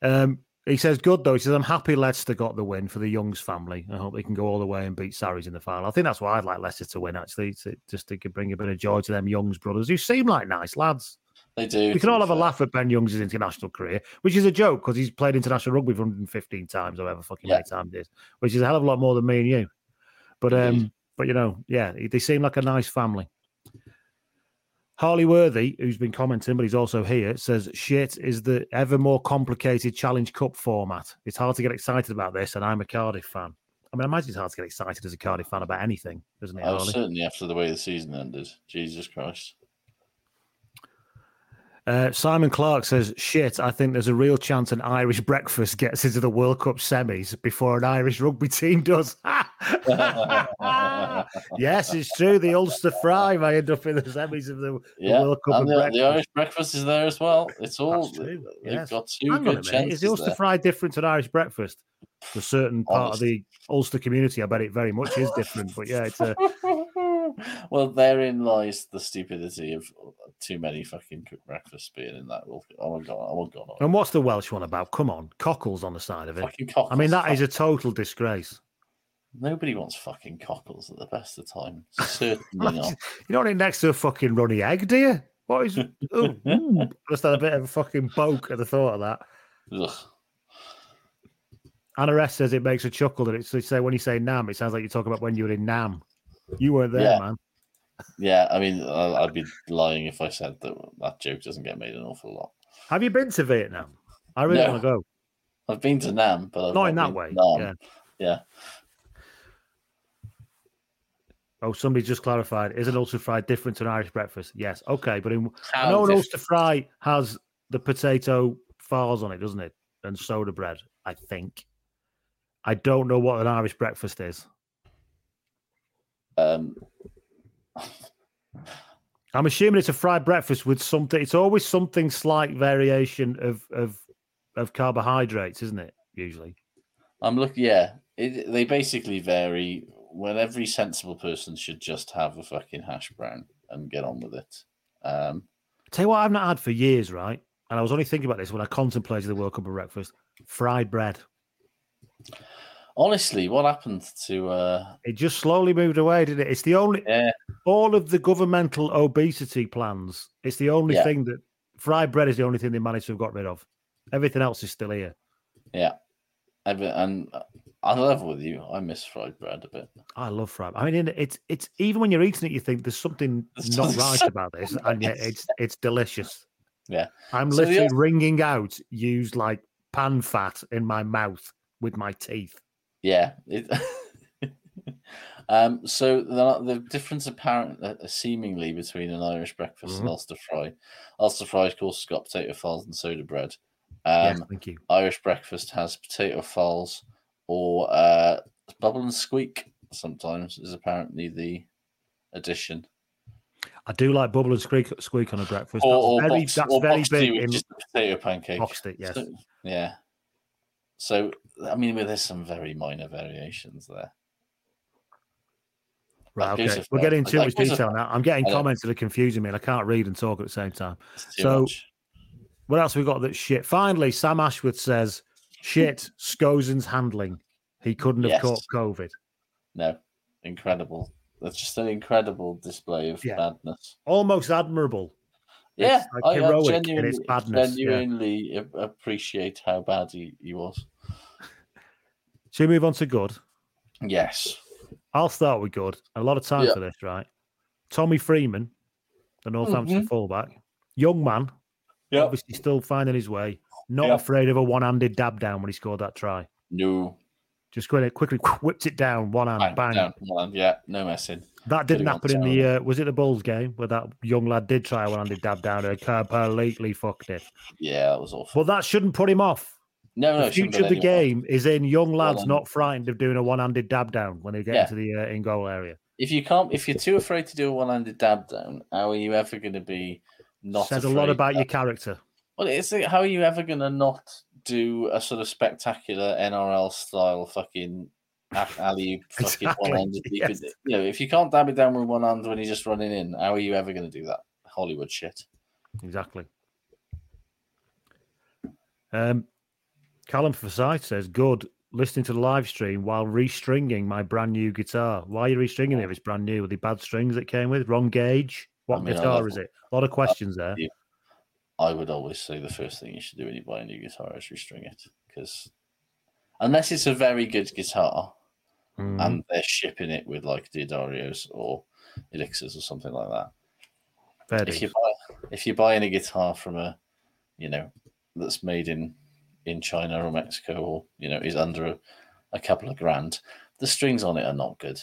Um, he says, good though. He says, I'm happy Leicester got the win for the Youngs family. I hope they can go all the way and beat Sarries in the final. I think that's why I'd like Leicester to win, actually, to, just to bring a bit of joy to them Youngs brothers who seem like nice lads. They do. We can all have a laugh at Ben Youngs' international career, which is a joke because he's played international rugby 115 times, or however fucking many times it is, which is a hell of a lot more than me and you. But um, but you know, yeah, they seem like a nice family. Harley Worthy, who's been commenting, but he's also here, says shit is the ever more complicated Challenge Cup format. It's hard to get excited about this, and I'm a Cardiff fan. I mean, I imagine it's hard to get excited as a Cardiff fan about anything, isn't it, Oh, Harley? certainly after the way the season ended. Jesus Christ. Uh, Simon Clark says, "Shit, I think there's a real chance an Irish breakfast gets into the World Cup semis before an Irish rugby team does." yes, it's true. The Ulster Fry may end up in the semis of the, Yeah, World Cup. and the, the Irish breakfast is there as well. It's all they've yes. got two Hang good chances. Is the Ulster there. Fry different to an Irish breakfast? For a certain part of the Ulster community, I bet it very much is different. But yeah, it's a well, therein lies the stupidity of too many fucking cooked breakfasts being in that. Oh my god! I won't go on. And what's the Welsh one about? Come on, cockles on the side of it. Fucking I mean, that is a total disgrace. Nobody wants fucking cockles at the best of times. Certainly not. You don't need next to a fucking runny egg, do you? What is? ooh, ooh. Hmm, just had a bit of a fucking poke at the thought of that. Ugh. Anna S says it makes a chuckle that it's they say when you say NAMM, it sounds like you're talking about when you were in Nam. You weren't there, Yeah. man. Yeah, I mean, I- I'd be lying if I said that that joke doesn't get made an awful lot. Have you been to Vietnam? I really No. want to go. I've been to NAMM, but I've Not in that way, Nam. yeah. yeah. Oh, somebody just clarified. Is an Ulster fry different to an Irish breakfast? Yes. Okay, but in, I How know an diff- Ulster fry has the potato farls on it, doesn't it? And soda bread, I think. I don't know what an Irish breakfast is. Um, I'm assuming it's a fried breakfast with something. It's always something slight variation of of of carbohydrates, isn't it? Usually. I'm looking. Yeah, it, they basically vary. Well, every sensible person should just have a fucking hash brown and get on with it. Um, Tell you what, I've not had for years, right? And I was only thinking about this when I contemplated the World Cup of breakfast: fried bread. Honestly, what happened to? Uh, It just slowly moved away, didn't it? It's the only yeah, all of the governmental obesity plans. It's the only Yeah. thing that fried bread is the only thing they managed to have got rid of. Everything else is still here. yeah, I've and I'm level with you. I miss fried bread a bit. I love fried. I mean, it's it's even when you're eating it, you think there's something There's not right about this, and yet it's it's delicious. Yeah, I'm So literally other- wringing out used like pan fat in my mouth with my teeth. Yeah. It, um, so the, the difference apparent uh, seemingly between an Irish breakfast Mhm. and Ulster fry. Ulster fry, of course, has got potato farls and soda bread. Yes, Um, thank you. Irish breakfast has potato farls or uh, Bubble and squeak sometimes is apparently the addition. I do like bubble and squeak, squeak on a breakfast. Or, that's or very, box, that's or very box big tea in just a potato pancake. boxed it, yes. So- yeah. So I mean, there's some very minor variations there. Right, Like, okay. We're getting too Like, much detail now. I'm getting comments that are confusing me and I can't read and talk at the same time. So, much. what else we got that shit? Finally, Sam Ashworth says, shit, Skozen's handling. He couldn't have Yes. caught COVID. No, incredible. That's just an incredible display of Yeah. badness. Almost admirable. Yeah, like, I, I genuinely, yeah. genuinely a- appreciate how bad he, he was. Should we move on to good? Yes. I'll start with good. A lot of time Yeah. for this, right? Tommy Freeman, the Northampton Mhm. fullback, young man, Yeah. obviously still finding his way, not Yeah. afraid of a one-handed dab down when he scored that try. No. Just quickly, quickly whipped it down, one hand, Bang, bang. down, one, yeah, no messing. That didn't happen in the. Uh, was it the Bulls game where that young lad did try a one-handed dab down and completely fucked it? Yeah, that was awful. But that shouldn't put him off. No, no, the future of the game is in young lads on. not frightened of doing a one-handed dab down when they get Yeah. into the uh, in goal area. If you can't, if you're too afraid to do a one-handed dab down, how are you ever going to be not? Says a lot about your character. Well, it's how are you ever going to not do a sort of spectacular NRL style fucking alley fucking Exactly, one handed? yes. You know, if you can't dab it down with one hand when you're just running in, how are you ever going to do that? Hollywood shit. Exactly. Um, Callum Forsyth says, "Good listening to the live stream while restringing my brand new guitar. Why are you restringing it? If it's brand new, with the bad strings that came with, wrong gauge. What I mean, guitar is it? A lot of questions there. you. I would always say the first thing you should do when you buy a new guitar is restring it because unless it's a very good guitar Mm. and they're shipping it with like D'Addarios or Elixirs or something like that. Fair if you buy if you're buying a guitar from a you know that's made in in China or Mexico or you know is under a, a couple of grand, the strings on it are not good.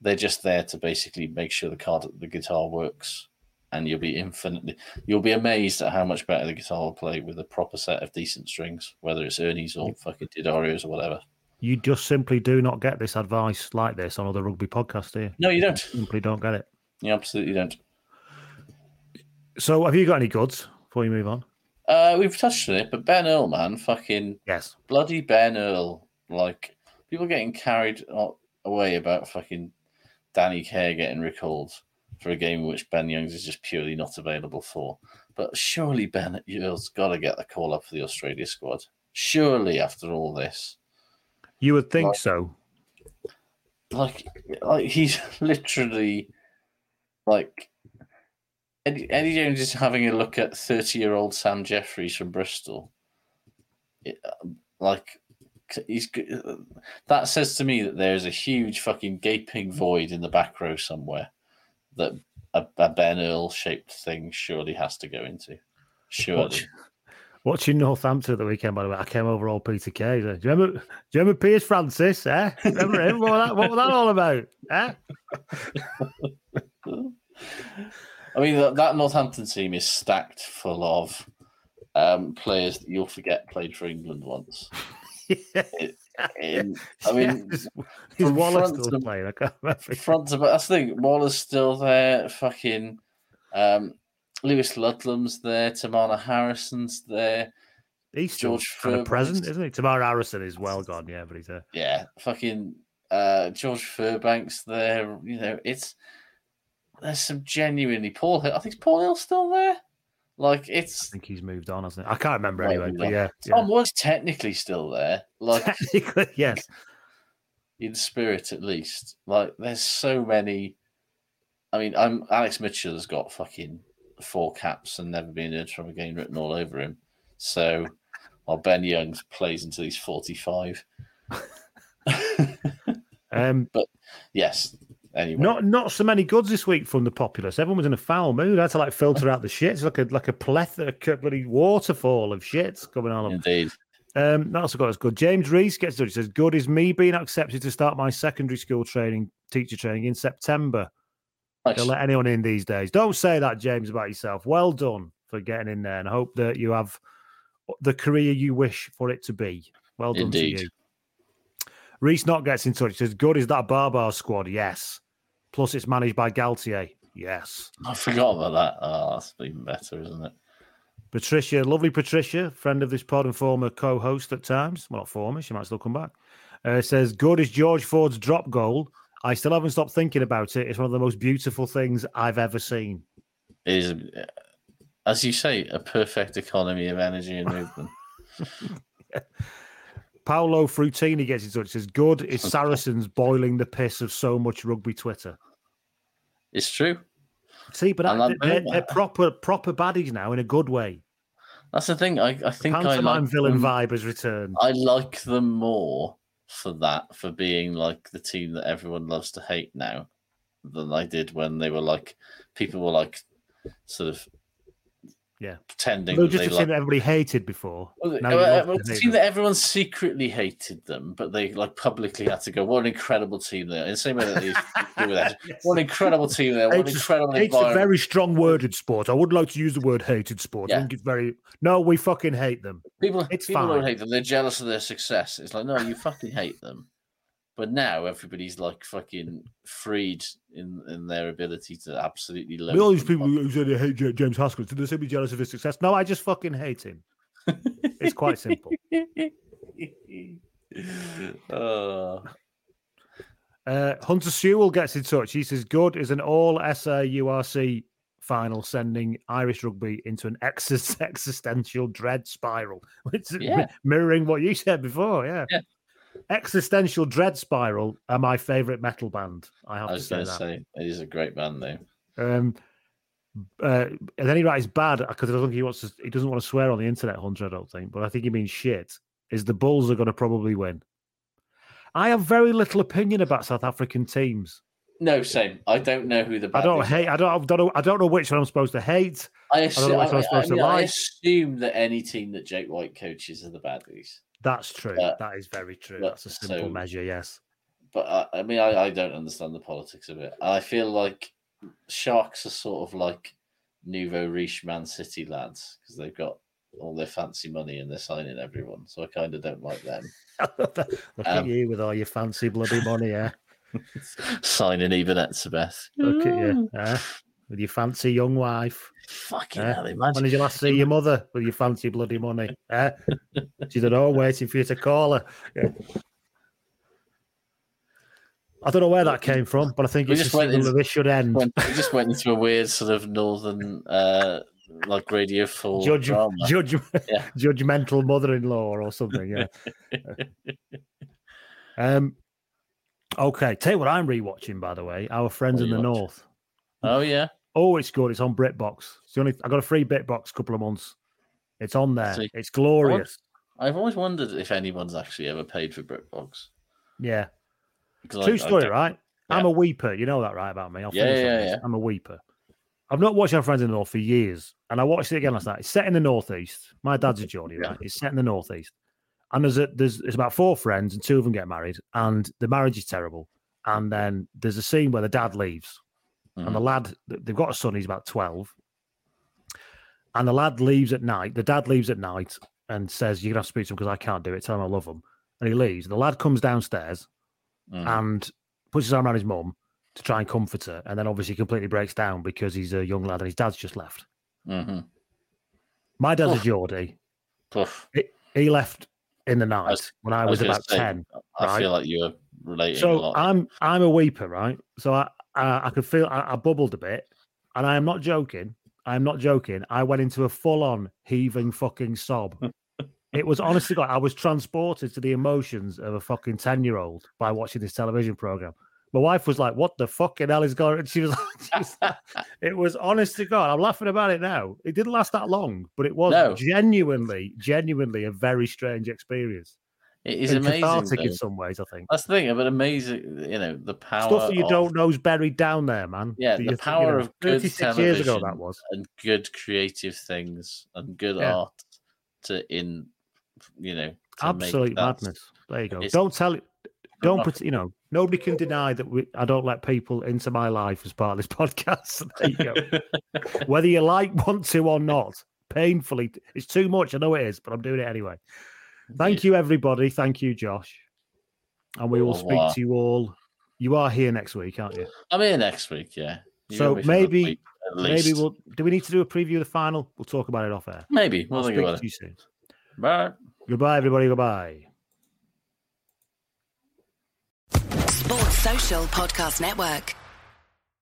They're just there to basically make sure the card the guitar works, and you'll be infinitely you'll be amazed at how much better the guitar will play with a proper set of decent strings, whether it's Ernie's or fucking D'Addarios or whatever. You just simply do not get this advice like this on other rugby podcasts, do you? No, you don't. You Simply don't get it. You absolutely don't. So, have you got any goods before you move on? Uh, we've touched on it, but Ben Earl, man, fucking yes, bloody Ben Earl. Like people getting carried away about fucking Danny Care getting recalled for a game in which Ben Youngs is just purely not available for. But surely Ben Earl's got to get the call up for the Australia squad. Surely, after all this, You would think Like- so. like, like he's literally like Eddie, Eddie Jones is having a look at thirty-year-old Sam Jeffries from Bristol. It, um, like he's that says to me that there is a huge fucking gaping void in the back row somewhere that a, a Ben Earl shaped thing surely has to go into. Surely. Watch, watching Northampton at the weekend, by the way, I came over all Peter Kay. Do you remember? Do you remember Piers Francis? Eh? Remember him? What was that, what was that all about? Eh? I mean, that, that Northampton team is stacked full of um, players that you'll forget played for England once. It- I mean, Yes, is from Wallace front still to- playing? I can't remember. front to back. That's the thing. Waller's still there. Fucking um, Lewis Ludlam's there. Teimana Harrison's there. He's still George kind of present, isn't he? Teimana Harrison is well gone, yeah, but he's there. Yeah, fucking uh, George Furbank's there. You know, it's there's some genuinely Paul Hill. I think Paul Hill's still there. Like it's. I think he's moved on, hasn't he? I can't remember anyway, but yeah. Tom was technically still there. Like Technically, yes. in spirit at least. Like there's so many. I mean, I'm Alex Mitchell has got fucking four caps and never been in from a game written all over him. So while Ben Youngs plays until he's 45. Um, but yes, anyway. Not not so many goods this week from the populace. Everyone was in a foul mood. I had to like filter out the shit. It's like a like a plethora, a bloody waterfall of shits coming on. Indeed. Um, that also got us good. James Reese gets it. He says, "Good is me being accepted to start my secondary school training, teacher training in September. Nice. They'll let anyone in these days. Don't say that, James, about yourself. Well done for getting in there, and I hope that you have the career you wish for it to be. Well done Indeed. to you." Reese Not gets in touch. Says, "Good is that Barbar squad? Yes. Plus, it's managed by Galthié. Yes. I forgot about that. Oh, that's even better, isn't it? Patricia, lovely Patricia, friend of this pod and former co-host at times. Well, not former. She might still come back. Uh, says, "Good is George Ford's drop goal. I still haven't stopped thinking about it. It's one of the most beautiful things I've ever seen." It is, as you say, a perfect economy of energy and movement. Paolo Frutini gets in touch. Says, "Good is Saracens boiling the piss of so much rugby Twitter." It's true. See, but I, they're, they're uh, proper proper baddies now in a good way. That's the thing. I, I think I Pantomime like villain them, vibe has returned. I like them more for that, for being like the team that everyone loves to hate now, than I did when they were like people were like sort of Yeah, pretending they were just they a team like that everybody hated before. Well, Now uh, you love well, to it's a hate team that everyone secretly hated them, but they like publicly had to go. What an incredible team they are! In the same way that they do with that. What an incredible team they are! What an incredible hate's a very strong worded sport. I wouldn't like to use the word hated sport. I Yeah. think it's very no. We fucking hate them. People, It's people fine. don't hate them. They're jealous of their success. It's like no, you fucking hate them. But now everybody's like fucking freed in in their ability to absolutely love. all these people who said they hate Ja- James Haskell, did they say be jealous of his success? No, I just fucking hate him. it's quite simple. Oh. Uh, Hunter Sewell gets in touch. He says, "Good is an all SA URC final, sending Irish rugby into an exis- existential dread spiral." Yeah. mirroring what you said before. Yeah. Yeah. Existential dread spiral are my favorite metal band. I have I to was say to that. say it is a great band though. Um, uh, and then he writes bad because I don't think he wants to. He doesn't want to swear on the internet, Hunter. I don't think, but I think he means shit. Is the Bulls are going to probably win? I have very little opinion about South African teams. No, same. I don't know who the. I don't hate. I don't. I don't know. I don't know which one I'm supposed to hate. I, assume, I, I'm I, mean, assume that any team that Jake White coaches are the baddies. That's true. But- that is very true. but That's a simple so- measure. Yes. But I, I mean, I, I don't understand the politics of it. I feel like Sharks are sort of like nouveau riche Man City lads because they've got all their fancy money and they're signing everyone. So I kind of don't like them. Look at Um, you with all your fancy bloody money, yeah. signing even Etzebeth. Look at you, eh? With your fancy young wife. Fucking eh? hell, imagine. When did you last see your mother with your fancy bloody money? Eh? She's at home waiting for you to call her. Yeah. I don't know where that came from, but I think We it's a just went signal in- that this should end. Went, we just went into a weird sort of northern, uh, like Radio Four Judge, judge, Yeah. judgmental mother-in-law or something. Yeah. um. Okay. Tell you what, I'm rewatching. By the way, our friends in the you watching? north. Oh yeah, Oh, it's good. It's on BritBox. It's the only. I got a free BritBox couple of months. It's on there. See, It's glorious. I've always wondered if anyone's actually ever paid for BritBox. Yeah. Because True I- I story, don't- right? Yeah. I'm a weeper. You know that, right, about me? I'll yeah, yeah, yeah. I'm a weeper. I've not watched Our Friends in the North for years, and I watched it again last night. It's set in the Northeast. My dad's a Geordie, right? It's set in the Northeast, and there's a, there's there's about four friends, and two of them get married, and the marriage is terrible. And then there's a scene where the dad leaves, and the lad they've got a son. He's about twelve, and the lad leaves at night. The dad leaves at night and says, "You're gonna have to speak to him because I can't do it. Tell him I love him." And he leaves. The lad comes downstairs Mm. and puts his arm around his mum to try and comfort her, and then obviously completely breaks down because he's a young lad and his dad's just left. hmm My dad's Oof. a Geordie. Poof. He, he left in the night was- when I I was, was about say, ten. I right? feel like you were relating So. I'm I'm a weeper, right? So I I, I could feel I, I bubbled a bit, and I am not joking. I am not joking. I went into a full on heaving fucking sob. it was honestly God, I was transported to the emotions of a fucking ten year old by watching this television program. My wife was like, "What the fucking hell is going?" on? She was like, she was like- "It was honest to God." I'm laughing about it now. It didn't last that long, but it was No. genuinely, genuinely a very strange experience. It is And amazing. cathartic in some ways. I think That's the thing, but amazing. You know, the power stuff that you of, don't know is buried down there, man. Yeah, the power you know, of good 36 television years ago that was. and good creative things and good Yeah. art to in you know. To Absolute madness. There you go. It's- Don't tell it. Don't put. You know, nobody can deny that we, I don't let people into my life as part of this podcast. There you go. Whether you like, want to, or not, painfully, it's too much. I know it is, but I'm doing it anyway. Thank you, everybody. Thank you, Josh. and we will speak uh, to you all. You are here next week, aren't you? I'm here next week. Yeah. You so will be for another maybe, week, maybe we'll. Do we need to do a preview of the final? We'll talk about it off air. Maybe. We'll I'll think speak about to it. you soon. Bye. Goodbye, everybody. Goodbye. Sports Social Podcast Network.